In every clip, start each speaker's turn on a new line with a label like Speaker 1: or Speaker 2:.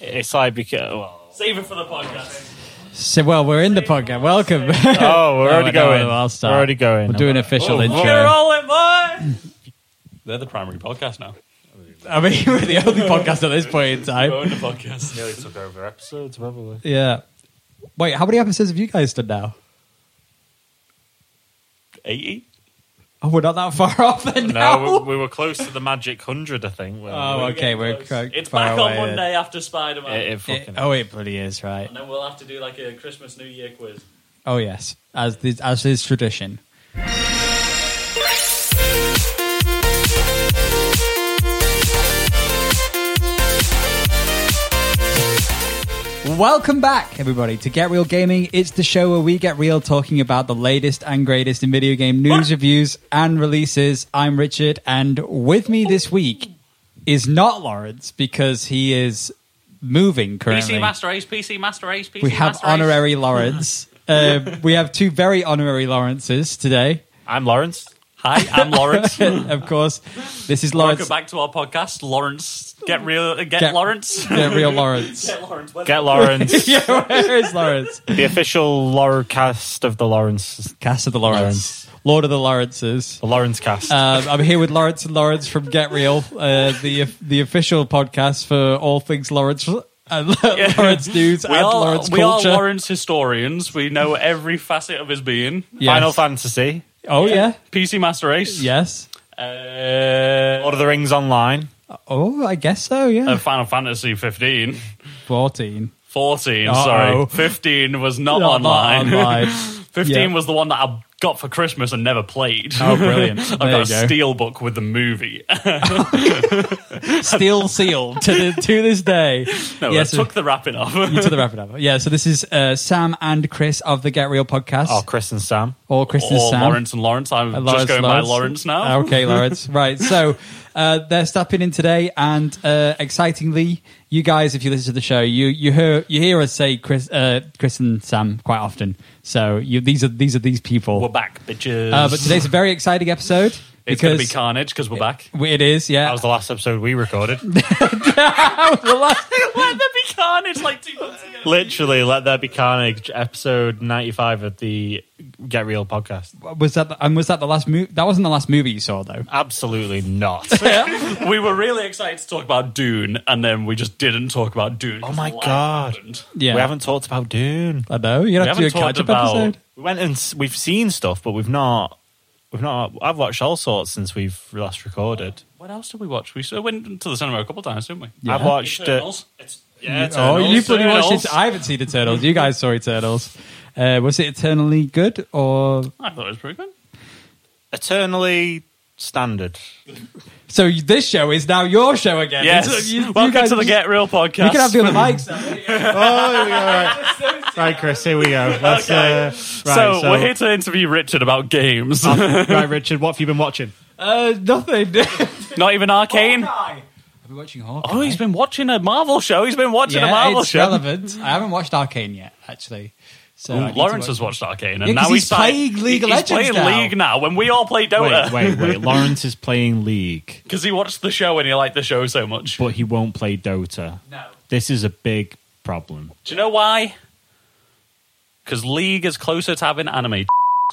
Speaker 1: It's like because well,
Speaker 2: Save it for the podcast.
Speaker 3: So, well, we're in the podcast. Welcome.
Speaker 1: oh, we're already
Speaker 3: no,
Speaker 1: going.
Speaker 3: I'll start.
Speaker 1: We're already going.
Speaker 3: We'll do an official
Speaker 1: Oh,
Speaker 3: intro.
Speaker 2: We're rolling, boy. They're the primary podcast now.
Speaker 3: I mean, we're the only podcast at this point in time.
Speaker 2: Own the podcast.
Speaker 1: Nearly took over episodes, probably.
Speaker 3: Yeah. Wait, how many episodes have you guys done now?
Speaker 2: 80?
Speaker 3: Oh, we're not that far off then now.
Speaker 1: No, we, we were close to the magic hundred, I think. when
Speaker 3: Oh,
Speaker 1: we-
Speaker 3: okay. We're
Speaker 2: Close. It's
Speaker 3: far
Speaker 2: back
Speaker 3: away.
Speaker 2: on Monday after Spider Man.
Speaker 1: It, it
Speaker 3: It-
Speaker 1: fucking.
Speaker 3: oh, it bloody is, right.
Speaker 2: and then we'll have to do like a Christmas New Year quiz.
Speaker 3: Oh, yes. As, this, as is tradition. Welcome back, everybody, to Get Reel Gaming. It's the show where we get real talking about the latest and greatest in video game news, reviews, and releases. I'm Richard, and with me this week is not Lawrence because he is moving currently.
Speaker 2: PC Master Ace, PC Master Ace, PC
Speaker 3: we have
Speaker 2: Master Ace.
Speaker 3: honorary Lawrence. uh, we have two very honorary Lawrences today.
Speaker 1: I'm Lawrence.
Speaker 2: Hi, I'm Lawrence.
Speaker 3: of course, this is Lawrence.
Speaker 2: Welcome back to our podcast, Lawrence. Get real, get,
Speaker 3: Get-
Speaker 2: Lawrence.
Speaker 3: Get real Lawrence.
Speaker 2: Get Lawrence. Where's
Speaker 1: Get Lawrence.
Speaker 3: yeah, where is Lawrence?
Speaker 1: the official Laura cast of the Lawrence.
Speaker 3: Cast of the Lawrence. Lord of the Lawrences.
Speaker 1: The Lawrence cast.
Speaker 3: Um, I'm here with Lawrence and Lawrence from Get Reel, uh, the the official podcast for all things Lawrence and Lawrence news
Speaker 2: We
Speaker 3: and
Speaker 2: are,
Speaker 3: Lawrence
Speaker 2: we are. Lawrence historians. We know every facet of his being.
Speaker 3: Yes.
Speaker 1: Final Fantasy.
Speaker 3: Oh yeah,
Speaker 2: PC Master Race.
Speaker 3: yes.
Speaker 2: Uh,
Speaker 1: Lord of the Rings Online.
Speaker 3: Oh, I guess so. Yeah,
Speaker 2: uh, Final Fantasy 15.
Speaker 3: fourteen.
Speaker 2: 14,
Speaker 3: Uh-oh.
Speaker 2: sorry. 15 was not,
Speaker 3: Not- not
Speaker 2: online.
Speaker 3: online.
Speaker 2: 15
Speaker 3: Yeah.
Speaker 2: was the one that I got for Christmas and never played.
Speaker 3: Oh, brilliant!
Speaker 2: I've
Speaker 3: There
Speaker 2: got
Speaker 3: you
Speaker 2: a
Speaker 3: go.
Speaker 2: steel book with the movie.
Speaker 3: steel sealed to the, to this day.
Speaker 2: no,
Speaker 3: Yes,
Speaker 2: I took the wrapping off.
Speaker 3: you took the wrapping off. Yeah, so this is uh, Sam and Chris of the Get Reel podcast.
Speaker 1: Oh, Chris and Sam.
Speaker 3: or Chris and
Speaker 2: or
Speaker 3: Sam.
Speaker 2: Lawrence and Lawrence. I'm
Speaker 3: Uh,
Speaker 2: just going by Lawrence now.
Speaker 3: Okay, Lawrence. right. So uh, they're stepping in today, and uh, excitingly, you guys, if you listen to the show, you you hear you hear us say Chris, uh, Chris and Sam quite often. So you, these are these are these people.
Speaker 2: We're back, bitches.
Speaker 3: uh, but today's a very exciting episode
Speaker 2: it's going to be carnage because we're back.
Speaker 3: it is. Yeah,
Speaker 1: That was the last episode we recorded.
Speaker 3: That was the last-
Speaker 2: Let there be carnage like two months ago.
Speaker 1: Literally, Let There Be Carnage, episode 95 of the Get Reel podcast.
Speaker 3: was that the, and was that the last movie? That wasn't the last movie you saw though.
Speaker 1: Absolutely not.
Speaker 2: We were really excited to talk about Dune, and then we just didn't talk about Dune.
Speaker 1: Oh my God.
Speaker 2: happened.
Speaker 3: Yeah,
Speaker 1: We haven't talked about Dune.
Speaker 3: I know you
Speaker 2: We
Speaker 3: have to do a
Speaker 2: talked
Speaker 3: catch up
Speaker 2: about-
Speaker 3: episode.
Speaker 1: We went and s- we've seen stuff, but we've not. We've not. I've watched all sorts since we've last recorded.
Speaker 2: What else did we watch? We went to the cinema a couple times, didn't we?
Speaker 3: Yeah.
Speaker 1: I've watched. Uh,
Speaker 2: Eternals. It's, yeah,
Speaker 3: Oh,
Speaker 2: Eternals,
Speaker 3: you bloody watched it. I haven't seen Eternals. You guys saw Eternals. Uh, was it eternally good or
Speaker 2: I thought it was pretty good.
Speaker 1: eternally standard.
Speaker 3: so? This show is now your show again.
Speaker 2: Yes.
Speaker 3: You- you
Speaker 2: Welcome
Speaker 3: guys
Speaker 2: to the Get Reel podcast.
Speaker 3: You can have the other mics.
Speaker 1: Oh, here we go. Right, right Chris. Here we go. Let's,
Speaker 2: Okay.
Speaker 1: uh,
Speaker 2: so,
Speaker 1: right, so,
Speaker 2: we're here to interview Richard about games.
Speaker 1: right, Richard. What have you been watching?
Speaker 3: uh, nothing.
Speaker 2: Not even Arcane.
Speaker 3: I've been watching Hawkeye.
Speaker 2: Oh, he's been watching a Marvel show. He's been watching
Speaker 3: yeah,
Speaker 2: a Marvel
Speaker 3: it's
Speaker 2: show.
Speaker 3: relevant. I haven't watched Arcane yet, actually. So
Speaker 2: Ooh, Lawrence has watched Arcane, and
Speaker 3: Yeah, 'cause
Speaker 2: now
Speaker 3: he's
Speaker 2: he's started-
Speaker 3: playing League of
Speaker 2: he's
Speaker 3: Legends
Speaker 2: playing
Speaker 3: now.
Speaker 2: League now. When we all play
Speaker 1: Wait,
Speaker 2: Dota,
Speaker 1: wait, wait. Lawrence is playing League,
Speaker 2: because he watched the show and he liked the show so much.
Speaker 1: but he won't play Dota.
Speaker 2: No.
Speaker 1: This is a big problem.
Speaker 2: Do you know why? Because League is closer to having anime.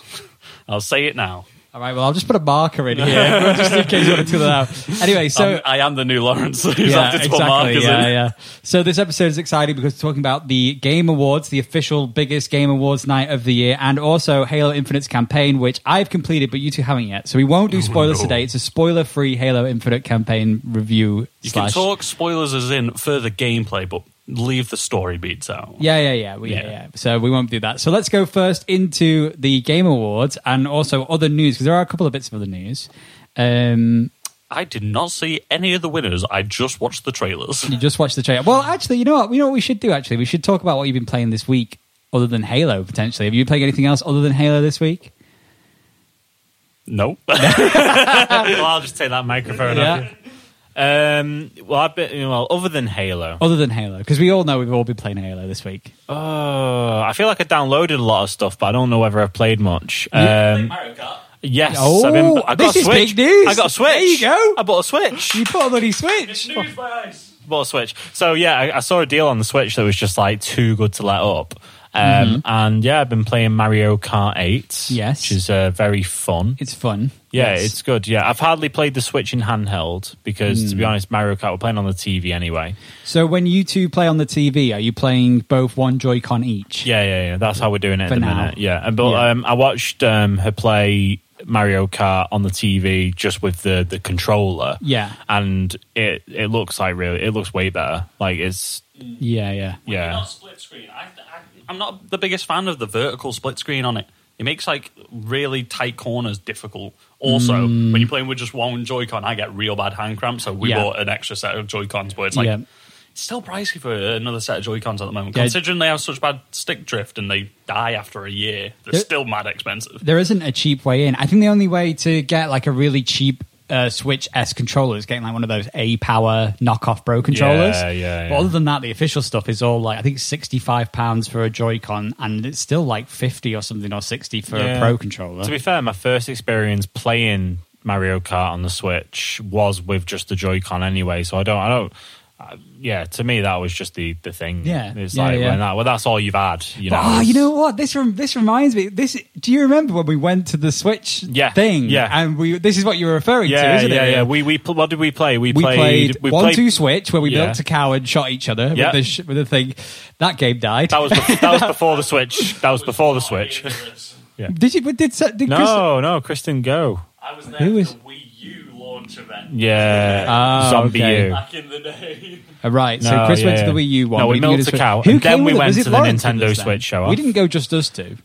Speaker 2: I'll say it now.
Speaker 3: All right, well, I'll just put a marker in here just in case you want to fill that out. Anyway, so
Speaker 2: I'm- I am the new Lawrence. He's
Speaker 3: yeah,
Speaker 2: have to put markers
Speaker 3: yeah,
Speaker 2: in.
Speaker 3: yeah. So this episode is exciting because we're talking about the Game Awards, the official biggest Game Awards night of the year, and also Halo Infinite's campaign, which I've completed, but you two haven't yet. So we won't do oh, spoilers
Speaker 2: no.
Speaker 3: today. It's a spoiler-free Halo Infinite campaign review.
Speaker 2: You
Speaker 3: slash-
Speaker 2: can talk spoilers as in further gameplay, but leave the story beats out.
Speaker 3: Yeah, yeah, yeah, we, yeah,
Speaker 2: Yeah.
Speaker 3: yeah. So we won't do that. So let's go first into the Game Awards and also other news because there are a couple of bits of other news. Um,
Speaker 2: I did not see any of the winners. I just watched the trailers.
Speaker 3: you just watched the trailer. Well, actually, you know what? You know what we should do. Actually, we should talk about what you've been playing this week, other than Halo. Potentially, have you playing anything else other than Halo this week?
Speaker 2: No.
Speaker 1: well, I'll just take that microphone
Speaker 3: Yeah.
Speaker 1: off you. Um, well, I've been, you know, well, other than Halo,
Speaker 3: Other than Halo, because we all know we've all been playing Halo this week.
Speaker 1: oh, I feel like I downloaded a lot of stuff, but I don't know whether I've played much. Um,
Speaker 2: Mario Kart.
Speaker 1: yes,
Speaker 3: Oh,
Speaker 1: I've been, I got
Speaker 3: this
Speaker 1: a
Speaker 3: is big news.
Speaker 1: I got a Switch.
Speaker 3: There you go.
Speaker 1: I bought a Switch.
Speaker 3: You put a bloody Switch.
Speaker 2: News by ice.
Speaker 1: bought a Switch. So yeah, I, I saw a deal on the Switch that was just like too good to let up. Um, And yeah, I've been playing Mario Kart 8.
Speaker 3: Mm-hmm. Yes.
Speaker 1: Which is uh, very fun.
Speaker 3: It's fun.
Speaker 1: Yeah,
Speaker 3: Yes.
Speaker 1: it's good. Yeah, I've hardly played the Switch in handheld because,
Speaker 3: Hmm.
Speaker 1: to be honest, Mario Kart we're playing on the TV anyway.
Speaker 3: So when you two play on the TV, are you playing both one Joy-Con each?
Speaker 1: Yeah, yeah, yeah. That's how we're doing it
Speaker 3: For
Speaker 1: at the
Speaker 3: now.
Speaker 1: minute. Yeah, and but
Speaker 3: Yeah.
Speaker 1: Um, I watched um, her play Mario Kart on the TV just with the the controller.
Speaker 3: Yeah.
Speaker 1: and it it looks like really it looks way better. Like it's
Speaker 3: Yeah, yeah.
Speaker 1: yeah.
Speaker 2: Not split screen. I, I, I'm not the biggest fan of the vertical split screen on it. It makes like really tight corners difficult. Also, mm. when you're playing with just one Joy-Con, I get real bad hand cramps. So we
Speaker 3: Yeah.
Speaker 2: bought an extra set of Joy-Cons, but it's like
Speaker 3: Yeah.
Speaker 2: it's still pricey for another set of Joy-Cons at the moment.
Speaker 3: Yeah.
Speaker 2: Considering they have such bad stick drift and they die after a year, they're
Speaker 3: There-
Speaker 2: still mad expensive.
Speaker 3: There isn't a cheap way in. I think the only way to get like a really cheap uh, Switch S controllers, getting like one of those A Power knockoff Pro controllers.
Speaker 1: Yeah, yeah,
Speaker 3: But other than that, the official stuff is all like I think sixty five pounds for a Joy-Con, and it's still like fifty or something or sixty for a Pro controller.
Speaker 1: To be fair, my first experience playing Mario Kart on the Switch was with just the Joy-Con anyway. So I don't, I don't. Uh, yeah, to me that was just the the thing.
Speaker 3: Yeah,
Speaker 1: it's
Speaker 3: yeah,
Speaker 1: like
Speaker 3: yeah.
Speaker 1: when that well, that's all you've had. You know,
Speaker 3: But, oh, you know what? This rem- this reminds me. This do you remember when we went to the Switch
Speaker 1: Yeah,
Speaker 3: thing?
Speaker 1: yeah.
Speaker 3: and we this is what you were referring to,
Speaker 1: Yeah,
Speaker 3: isn't
Speaker 1: yeah,
Speaker 3: it?
Speaker 1: yeah. Yeah. We we pl- what did we play? We,
Speaker 3: we played,
Speaker 1: we
Speaker 3: one
Speaker 1: played-
Speaker 3: two switch where we
Speaker 1: Yeah.
Speaker 3: built a cow and shot each other
Speaker 1: Yeah.
Speaker 3: with, the sh- with the thing. That game died.
Speaker 1: That was bef- that was before the Switch. That was before the Switch.
Speaker 3: did you? Did did Chris-
Speaker 1: No, no, Kristen, go.
Speaker 2: I was there
Speaker 3: Who
Speaker 2: for
Speaker 3: is-
Speaker 2: the Wii U launch event
Speaker 1: Yeah,
Speaker 3: Ah,
Speaker 1: zombie
Speaker 3: okay.
Speaker 1: you.
Speaker 2: back in the day.
Speaker 3: Uh, right, so
Speaker 1: No,
Speaker 3: Chris went
Speaker 1: yeah.
Speaker 3: to the Wii U one.
Speaker 1: No, we
Speaker 3: you
Speaker 1: milked
Speaker 3: did
Speaker 1: a cow,
Speaker 3: Who
Speaker 1: and then
Speaker 3: came
Speaker 1: we
Speaker 3: with it?
Speaker 1: went
Speaker 3: Was it
Speaker 1: to the
Speaker 3: Lawrence
Speaker 1: Nintendo
Speaker 3: us then?
Speaker 1: Switch show
Speaker 3: We
Speaker 1: off.
Speaker 3: didn't go just us two.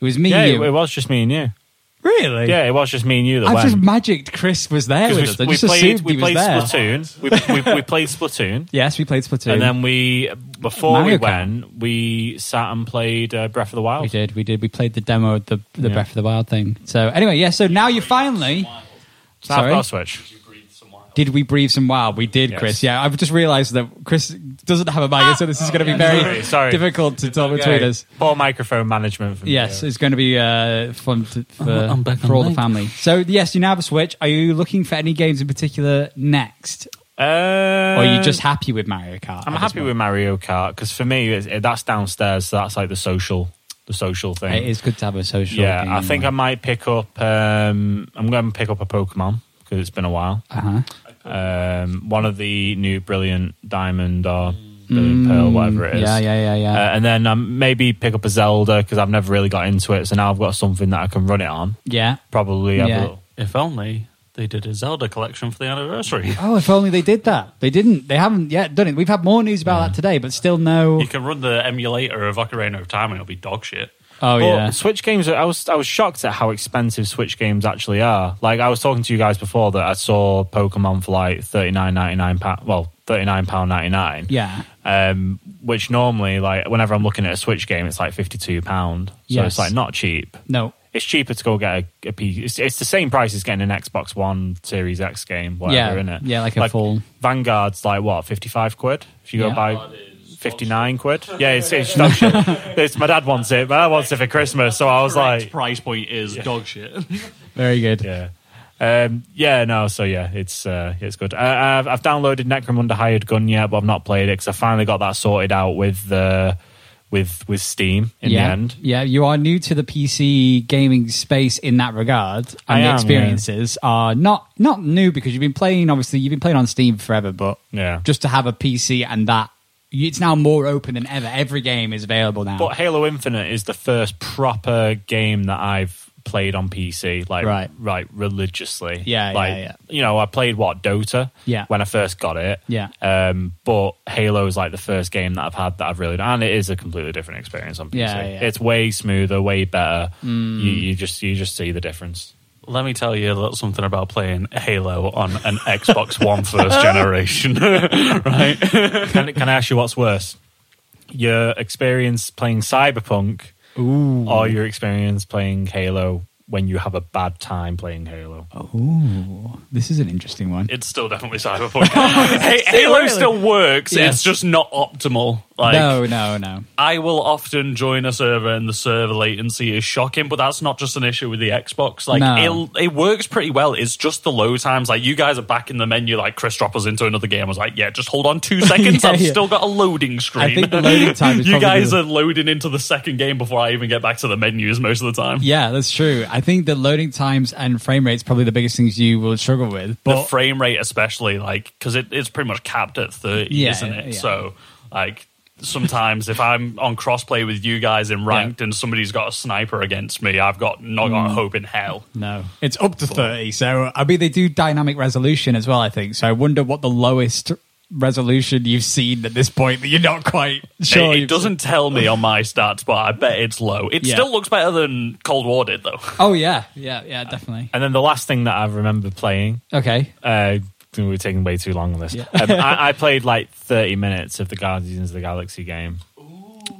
Speaker 3: It was me,
Speaker 1: Yeah,
Speaker 3: you.
Speaker 1: it, it was just me and you.
Speaker 3: really?
Speaker 1: Yeah, it was just me and you that
Speaker 3: I've
Speaker 1: went.
Speaker 3: just magicked Chris was there with us. I
Speaker 1: we, we
Speaker 3: just
Speaker 1: played
Speaker 3: assumed
Speaker 1: we
Speaker 3: he was
Speaker 1: played
Speaker 3: there.
Speaker 1: Splatoon. we, we, we played Splatoon,
Speaker 3: Yes, we played Splatoon.
Speaker 1: and then we before
Speaker 3: Mario
Speaker 1: we
Speaker 3: Kart.
Speaker 1: went, we sat and played uh, Breath of the Wild.
Speaker 3: we did, we did. We played the demo of the the
Speaker 1: Yeah.
Speaker 3: Breath of the Wild thing. So anyway, yeah. So now you finally.
Speaker 1: So I've
Speaker 3: Sorry?
Speaker 1: got Switch.
Speaker 3: Did we breathe some wild? We did,
Speaker 1: Yes.
Speaker 3: Chris. Yeah, I've just realised that Chris doesn't have a mic, so this is going to be very
Speaker 1: Sorry, sorry.
Speaker 3: difficult to talk between us.
Speaker 1: Poor microphone management. From
Speaker 3: Yes,
Speaker 1: you.
Speaker 3: it's going to be uh, fun to, for,
Speaker 2: I'm back
Speaker 3: for
Speaker 2: on
Speaker 3: all the family. So yes, you now have a Switch. Are you looking for any games in particular next,
Speaker 1: Uh,
Speaker 3: or are you just happy with Mario Kart?
Speaker 1: I'm happy with Mario Kart because for me, it's, it, that's downstairs. So that's like the social, the social thing.
Speaker 3: It is good to have a social.
Speaker 1: Yeah,
Speaker 3: game
Speaker 1: I think I might pick up. Um, I'm going to pick up a Pokemon because it's been a while.
Speaker 3: Uh-huh.
Speaker 1: Um, one of the new Brilliant Diamond or Brilliant Pearl, whatever it is.
Speaker 3: Mm, Yeah, yeah, yeah, yeah.
Speaker 1: Uh, and then um, maybe pick up a Zelda because I've never really got into it. So now I've got something that I can run it on.
Speaker 3: yeah.
Speaker 1: Probably
Speaker 3: Yeah.
Speaker 2: If only they did a Zelda collection for the anniversary.
Speaker 3: Oh, if only they did that. They didn't. They haven't yet done it. We've had more news about that today, but still no.
Speaker 2: You can run the emulator of Ocarina of Time and it'll be dog shit.
Speaker 3: Oh
Speaker 1: But
Speaker 3: yeah.
Speaker 1: Switch games. are- I was I was shocked at how expensive Switch games actually are. Like I was talking to you guys before that I saw Pokemon for like thirty nine ninety nine pound. Well, thirty nine pound ninety nine.
Speaker 3: Yeah.
Speaker 1: Um, which normally, like whenever I'm looking at a Switch game, it's like fifty two pound. So
Speaker 3: Yes.
Speaker 1: it's like not cheap.
Speaker 3: No.
Speaker 1: It's cheaper to go get a, a P. It's, it's the same price as getting an Xbox One Series X game, whatever,
Speaker 3: Yeah.
Speaker 1: isn't it?
Speaker 3: Yeah, like a full-
Speaker 1: Vanguard's like what fifty five quid if you
Speaker 3: Yeah.
Speaker 1: go buy. 59 quid. Yeah, it's, it's dog shit. It's, my dad wants it. My dad wants it for Christmas. So I was like,
Speaker 2: price point is dog shit.
Speaker 3: Very good.
Speaker 1: yeah. Um, yeah, no, so yeah, it's uh, it's good. I, I've, I've downloaded Necromunda Hired Gun yet, but I've not played it because I finally got that sorted out with the with with Steam in
Speaker 3: yeah.
Speaker 1: the end.
Speaker 3: Yeah, you are new to the PC gaming space in that regard, and
Speaker 1: I
Speaker 3: the
Speaker 1: am,
Speaker 3: experiences are not not new because you've been playing. Obviously, you've been playing on Steam forever, but
Speaker 1: Yeah.
Speaker 3: just to have a PC and that it's now more open than ever. Every game is available now.
Speaker 1: But Halo Infinite is the first proper game that I've played on PC, like
Speaker 3: Right.
Speaker 1: right religiously.
Speaker 3: Yeah, yeah,
Speaker 1: like,
Speaker 3: yeah.
Speaker 1: You know, I played what Dota,
Speaker 3: Yeah.
Speaker 1: when I first got it,
Speaker 3: Yeah.
Speaker 1: Um, but Halo is like the first game that I've had that I've really done, and it is a completely different experience on PC.
Speaker 3: Yeah, yeah.
Speaker 1: It's way smoother, way better.
Speaker 3: Mm.
Speaker 1: You, you just you just see the difference.
Speaker 2: Let me tell you a little something about playing Halo on an Xbox One first generation. right?
Speaker 1: can, can I ask you what's worse? Your experience playing Cyberpunk,
Speaker 3: Ooh.
Speaker 1: or your experience playing Halo when you have a bad time playing Halo.
Speaker 3: Ooh, this is an interesting one.
Speaker 2: It's still definitely Cyberpunk. Oh, hey, Halo
Speaker 3: really?
Speaker 2: still works.
Speaker 3: Yeah.
Speaker 2: It's just not optimal. Like,
Speaker 3: no, no, no.
Speaker 2: I will often join a server and the server latency is shocking, but that's not just an issue with the Xbox. Like
Speaker 3: No.
Speaker 2: it, it works pretty well. It's just the load times. Like you guys are back in the menu, like Chris drop us into another game. I was like, yeah, just hold on two seconds.
Speaker 3: Yeah,
Speaker 2: I've
Speaker 3: yeah.
Speaker 2: still got a loading screen.
Speaker 3: I think the loading time is
Speaker 2: you guys
Speaker 3: the-
Speaker 2: are loading into the second game before I even get back to the menus most of the time.
Speaker 3: Yeah, that's true. I think the loading times and frame rates probably the biggest things you will struggle with.
Speaker 2: the
Speaker 3: But
Speaker 2: frame rate especially like because it, it's pretty much capped at 30
Speaker 3: Yeah,
Speaker 2: isn't it
Speaker 3: yeah.
Speaker 2: so like sometimes if i'm on crossplay with you guys in ranked and somebody's got a sniper against me i've got not
Speaker 3: Mm.
Speaker 2: got a hope in hell
Speaker 3: no, it's up to thirty. So I mean, they do dynamic resolution as well. I think. So I wonder what the lowest resolution you've seen at this point that you're not quite sure.
Speaker 2: it, it doesn't tell me on my stats but i bet it's low it
Speaker 3: Yeah.
Speaker 2: still looks better than cold war did though
Speaker 3: Oh yeah, yeah, yeah, definitely.
Speaker 1: And then the last thing that I remember playing,
Speaker 3: Okay.
Speaker 1: uh, we were taking way too long on this.
Speaker 3: Yeah.
Speaker 1: Um, I, I played like 30 minutes of the Guardians of the Galaxy game.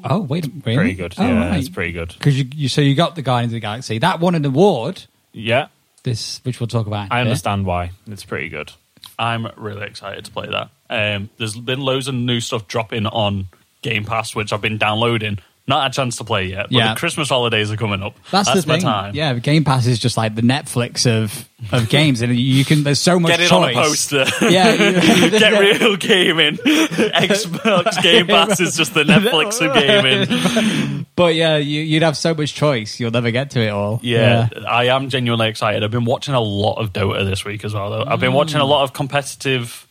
Speaker 3: Oh wait, really?
Speaker 1: Pretty good.
Speaker 3: Oh,
Speaker 1: yeah,
Speaker 3: right.
Speaker 1: it's pretty good.
Speaker 3: Because you, you, so you got the Guardians of the Galaxy. That won an award.
Speaker 1: Yeah,
Speaker 3: This, which we'll talk about. in a
Speaker 1: I
Speaker 3: bit.
Speaker 1: understand why. It's pretty good.
Speaker 2: I'm really excited to play that. Um, there's been loads of new stuff dropping on game pass which i've been downloading not a chance to play yet but
Speaker 3: Yeah.
Speaker 2: the christmas holidays are coming up
Speaker 3: That's, the
Speaker 2: my
Speaker 3: thing.
Speaker 2: time
Speaker 3: Yeah, Game Pass is just like the Netflix of of games, and you can. There's so much
Speaker 2: Get it
Speaker 3: choice.
Speaker 2: on a poster.
Speaker 3: Yeah,
Speaker 2: Get Reel gaming. Xbox Game Pass is just the Netflix of gaming.
Speaker 3: But yeah, you, you'd have so much choice, you'll never get to it all.
Speaker 2: Yeah, I am genuinely excited. I've been watching a lot of Dota this week as well, though. I've been watching a mm. lot of competitive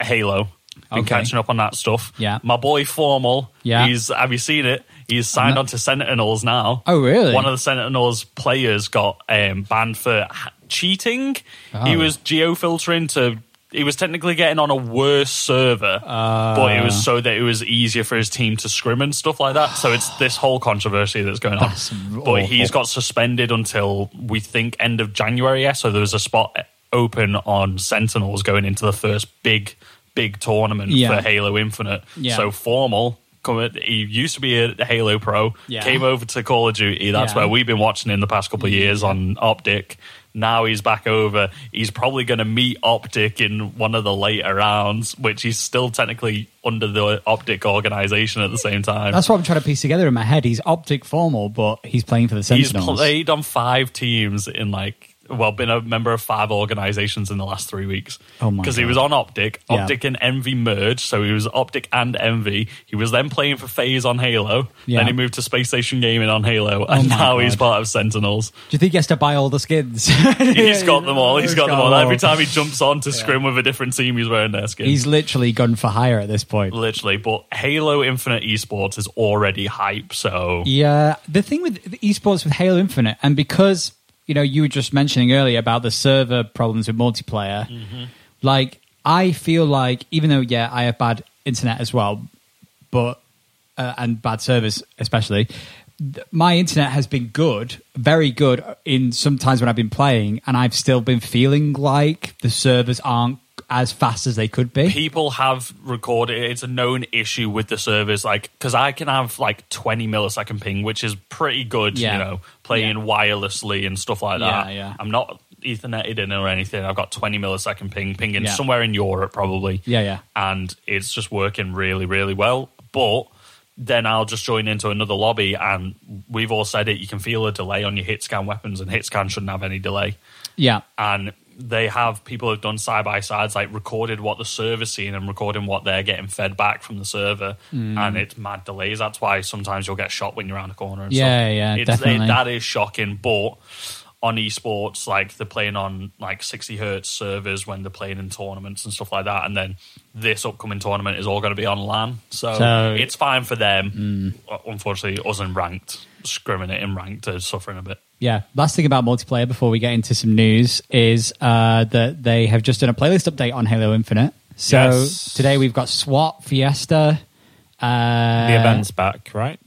Speaker 2: Halo. Been
Speaker 3: Okay.
Speaker 2: catching up on that stuff.
Speaker 3: Yeah.
Speaker 2: My boy Formal.
Speaker 3: Yeah.
Speaker 2: He's have you seen it? He's signed
Speaker 3: No.
Speaker 2: on to Sentinels now.
Speaker 3: Oh, really?
Speaker 2: One of the Sentinels players got um, banned for ha- cheating. He
Speaker 3: Oh.
Speaker 2: was geofiltering to. He was technically getting on a worse server, but it was so that it was easier for his team to scrim and stuff like that. So it's this whole controversy that's going on.
Speaker 3: That's
Speaker 2: but he's got suspended until we think end of January. Yeah, so there was a spot open on Sentinels going into the first big, big tournament
Speaker 3: Yeah.
Speaker 2: for Halo Infinite.
Speaker 3: Yeah.
Speaker 2: So formal. Come- He used to be a Halo pro.
Speaker 3: Yeah.
Speaker 2: Came over to Call of Duty. That's
Speaker 3: Yeah.
Speaker 2: where we've been watching in the past couple of years on Optic. Now he's back over. He's probably going to meet Optic in one of the later rounds, which he's still technically under the Optic organization at the same time.
Speaker 3: That's what I'm trying to piece together in my head. He's optic formal, but he's playing for the Sentinels.
Speaker 2: He's played on five teams in like well, been a member of five organizations in the last three weeks.
Speaker 3: Oh my
Speaker 2: Because he was on Optic,
Speaker 3: Yeah.
Speaker 2: Optic and Envy merged, so he was Optic and Envy. He was then playing for FaZe on Halo.
Speaker 3: Yeah.
Speaker 2: Then he moved to Space Station Gaming on Halo, oh and
Speaker 3: Oh
Speaker 2: now he's part of Sentinels.
Speaker 3: Do you think he has to buy all the skins?
Speaker 2: He's got them all. He's got them all.
Speaker 3: them
Speaker 2: Every time he jumps on to scrim with a different team, he's wearing their skin.
Speaker 3: He's literally gone for hire at this point.
Speaker 2: literally. But Halo Infinite Esports is already hype, so
Speaker 3: Yeah, the thing with the esports with Halo Infinite, and because you know you were just mentioning earlier about the server problems with multiplayer, like I feel like even though yeah I have bad internet as well, but uh, and bad service especially, th- my internet has been good, very good in sometimes when I've been playing, and I've still been feeling like the servers aren't as fast as they could be.
Speaker 2: people have recorded it's a known issue with the servers like because i can have like 20 millisecond ping which is pretty good
Speaker 3: Yeah.
Speaker 2: you know playing
Speaker 3: Yeah.
Speaker 2: wirelessly and stuff like
Speaker 3: Yeah,
Speaker 2: that
Speaker 3: yeah.
Speaker 2: i'm not etherneted in or anything i've got 20 millisecond ping pinging
Speaker 3: Yeah.
Speaker 2: somewhere in europe probably
Speaker 3: Yeah, yeah.
Speaker 2: and it's just working really really well but then I'll just join into another lobby, and we've all said it. You can feel a delay on your hit scan weapons, and hit scan shouldn't have any delay
Speaker 3: Yeah,
Speaker 2: and they have people have done side by sides like recorded what the server's seeing and recording what they're getting fed back from the server
Speaker 3: Hmm.
Speaker 2: and it's mad delays that's why sometimes you'll get shot when you're around a corner and
Speaker 3: Yeah,
Speaker 2: stuff.
Speaker 3: yeah,
Speaker 2: It's-
Speaker 3: definitely.
Speaker 2: that is shocking but on esports like they're playing on like 60 hertz servers when they're playing in tournaments and stuff like that and then this upcoming tournament is all going to be on LAN so,
Speaker 3: So-
Speaker 2: it's fine for them unfortunately us in ranked scrimming it in ranked are suffering a bit
Speaker 3: Yeah. Last thing about multiplayer before we get into some news is uh, that they have just done a playlist update on Halo Infinite. So
Speaker 1: Yes.
Speaker 3: today we've got SWAT, Fiesta. Uh,
Speaker 1: The event's back, right?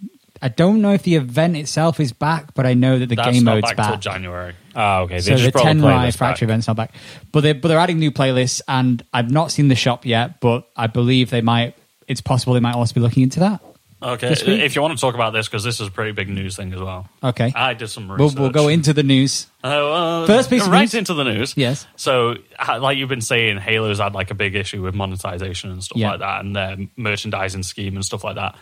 Speaker 3: I don't know if the event itself is back, but I know that the
Speaker 2: that's
Speaker 3: game
Speaker 2: not
Speaker 3: mode's
Speaker 2: back, till January
Speaker 1: Oh, okay. They
Speaker 3: So
Speaker 1: just
Speaker 3: the
Speaker 1: brought the playlist
Speaker 3: Fracture
Speaker 1: back.
Speaker 3: event's not back, but they but they're adding new playlists, and I've not seen the shop yet, but I believe they might. It's possible they might also be looking into that.
Speaker 2: Okay,
Speaker 3: this week?
Speaker 2: if you want to talk about this, because this is a pretty big news thing as well.
Speaker 3: Okay.
Speaker 2: I did some
Speaker 3: We'll, we'll go into the news.
Speaker 2: Uh, uh,
Speaker 3: First piece of
Speaker 2: right
Speaker 3: news?
Speaker 2: into the news.
Speaker 3: Yes.
Speaker 2: So, like you've been saying, Halo's had like a big issue with monetization and stuff
Speaker 3: Yeah.
Speaker 2: like that, and their merchandising scheme and stuff like that.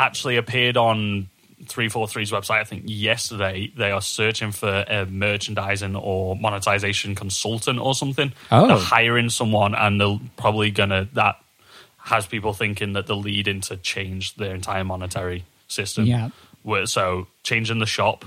Speaker 2: Actually appeared on 343's website, I think yesterday. They are searching for a merchandising or monetization consultant or something.
Speaker 3: Oh.
Speaker 2: They're hiring someone, and they're probably gonna that has people thinking that they're leading to change their entire monetary system.
Speaker 3: Yeah.
Speaker 2: So changing the shop,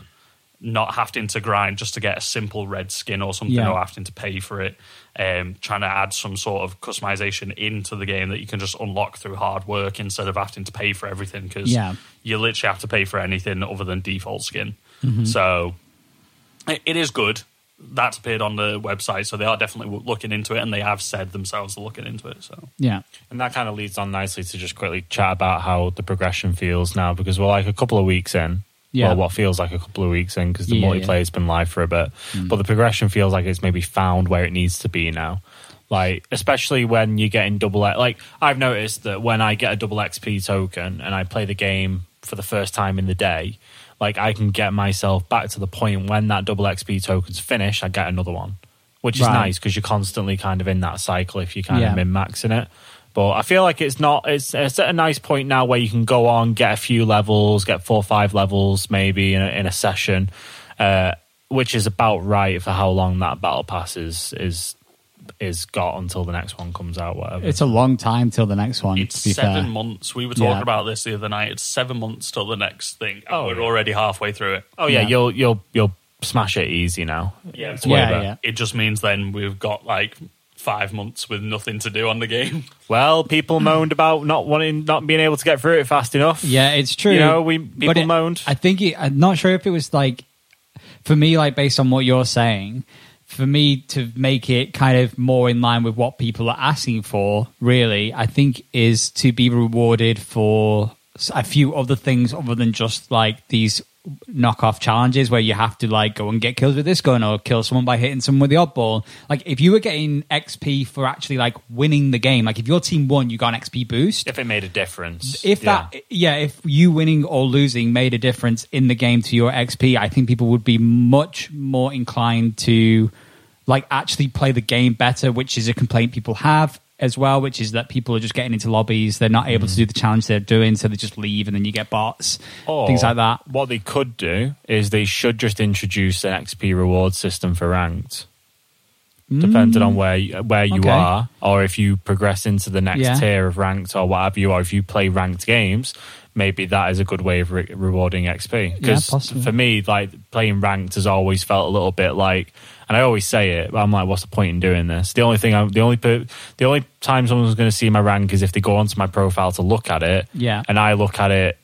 Speaker 2: not having to grind just to get a simple red skin or something,
Speaker 3: Yeah.
Speaker 2: or having to pay for it. Um, trying to add some sort of customization into the game that you can just unlock through hard work instead of having to pay for everything because
Speaker 3: Yeah.
Speaker 2: you literally have to pay for anything other than default skin.
Speaker 3: Mm-hmm.
Speaker 2: So it, it is good. That's appeared on the website, so they are definitely looking into it, and they have said themselves they're looking into it. So
Speaker 3: Yeah.
Speaker 1: And that kind of leads on nicely to just quickly chat about how the progression feels now because we're like a couple of weeks in.
Speaker 3: Yeah.
Speaker 1: Well, what feels like a couple of weeks in because the
Speaker 3: Yeah, Mm.
Speaker 1: multiplayer's been live for a bit. But the progression feels like it's maybe found where it needs to be now. Like, especially when you're getting double X. Like, I've noticed that when I get a double XP token and I play the game for the first time in the day, like, I can get myself back to the point when that double XP token's finished, I get another one, which is
Speaker 3: Right.
Speaker 1: nice because you're constantly kind of in that cycle if you're kind
Speaker 3: Yeah.
Speaker 1: of min maxing it. But I feel like it's not. It's, it's at a nice point now where you can go on, get a few levels, get four or five levels maybe in a, in a session, uh, which is about right for how long that battle pass is is is got until the next one comes out. Whatever.
Speaker 3: It's a long time till the next one.
Speaker 2: it's
Speaker 3: to be
Speaker 2: seven
Speaker 3: fair.
Speaker 2: months. We were talking
Speaker 3: Yeah.
Speaker 2: about this the other night. It's seven months till the next thing. And
Speaker 1: Oh,
Speaker 2: we're
Speaker 1: yeah.
Speaker 2: already halfway through it.
Speaker 1: oh yeah,
Speaker 3: Yeah.
Speaker 1: you'll you'll you'll smash it easy now.
Speaker 2: Yeah,
Speaker 1: It's
Speaker 2: yeah,
Speaker 1: way
Speaker 3: Yeah,
Speaker 1: better.
Speaker 3: yeah.
Speaker 2: It just means then we've got like five months with nothing to do on the game.
Speaker 1: Well, people moaned about not wanting, not being able to get through it fast enough.
Speaker 3: Yeah, it's true.
Speaker 1: You know, we people
Speaker 3: it-
Speaker 1: moaned.
Speaker 3: I think it, I'm not sure if it was like for me, like based on what you're saying, for me to make it kind of more in line with what people are asking for, really, I think is to be rewarded for a few other things other than just like these knockoff challenges where you have to like go and get kills with this gun or kill someone by hitting someone with the oddball. Like if you were getting XP for actually like winning the game, like if your team won, you got an XP boost
Speaker 1: if it made a difference,
Speaker 3: if
Speaker 1: yeah.
Speaker 3: that yeah if you winning or losing made a difference in the game to your xp i think people would be much more inclined to like actually play the game better which is a complaint people have as well which is that people are just getting into lobbies they're not
Speaker 1: Mm.
Speaker 3: able to do the challenge they're doing so they just leave and then you get bots
Speaker 1: Or
Speaker 3: things like that
Speaker 1: What they could do is they should just introduce an XP reward system for ranked, depending on where you, where you
Speaker 3: Mm. Okay.
Speaker 1: are, or if you progress into the next
Speaker 3: Yeah.
Speaker 1: tier of ranked or whatever you, are. if you play ranked games. Maybe that is a good way of re- rewarding XP. Because
Speaker 3: possibly.
Speaker 1: for me, like playing ranked has always felt a little bit like, and I always say it, but I'm like, what's the point in doing this? The only thing, I'm, the only per- the only time someone's going to see my rank is if they go onto my profile to look at it,
Speaker 3: Yeah.
Speaker 1: and I look at it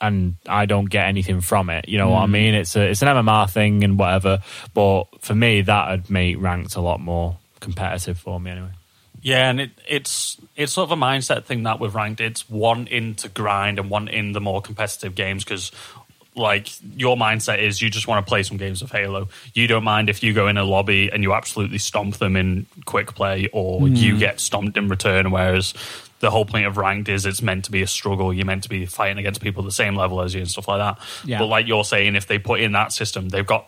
Speaker 1: and I don't get anything from it. You know
Speaker 3: Mm.
Speaker 1: what I mean? It's a it's an MMR thing and whatever. But for me, that would make ranked a lot more competitive for me anyway.
Speaker 2: Yeah, and it, it's it's sort of a mindset thing that with ranked. It's wanting to grind and wanting the more competitive games because, like, your mindset is you just want to play some games of Halo. You don't mind if you go in a lobby and you absolutely stomp them in quick play, or hmm. you get stomped in return. Whereas the whole point of ranked is it's meant to be a struggle. You're meant to be fighting against people the same level as you and stuff like that.
Speaker 3: Yeah.
Speaker 2: But like you're saying, if they put in that system, they've got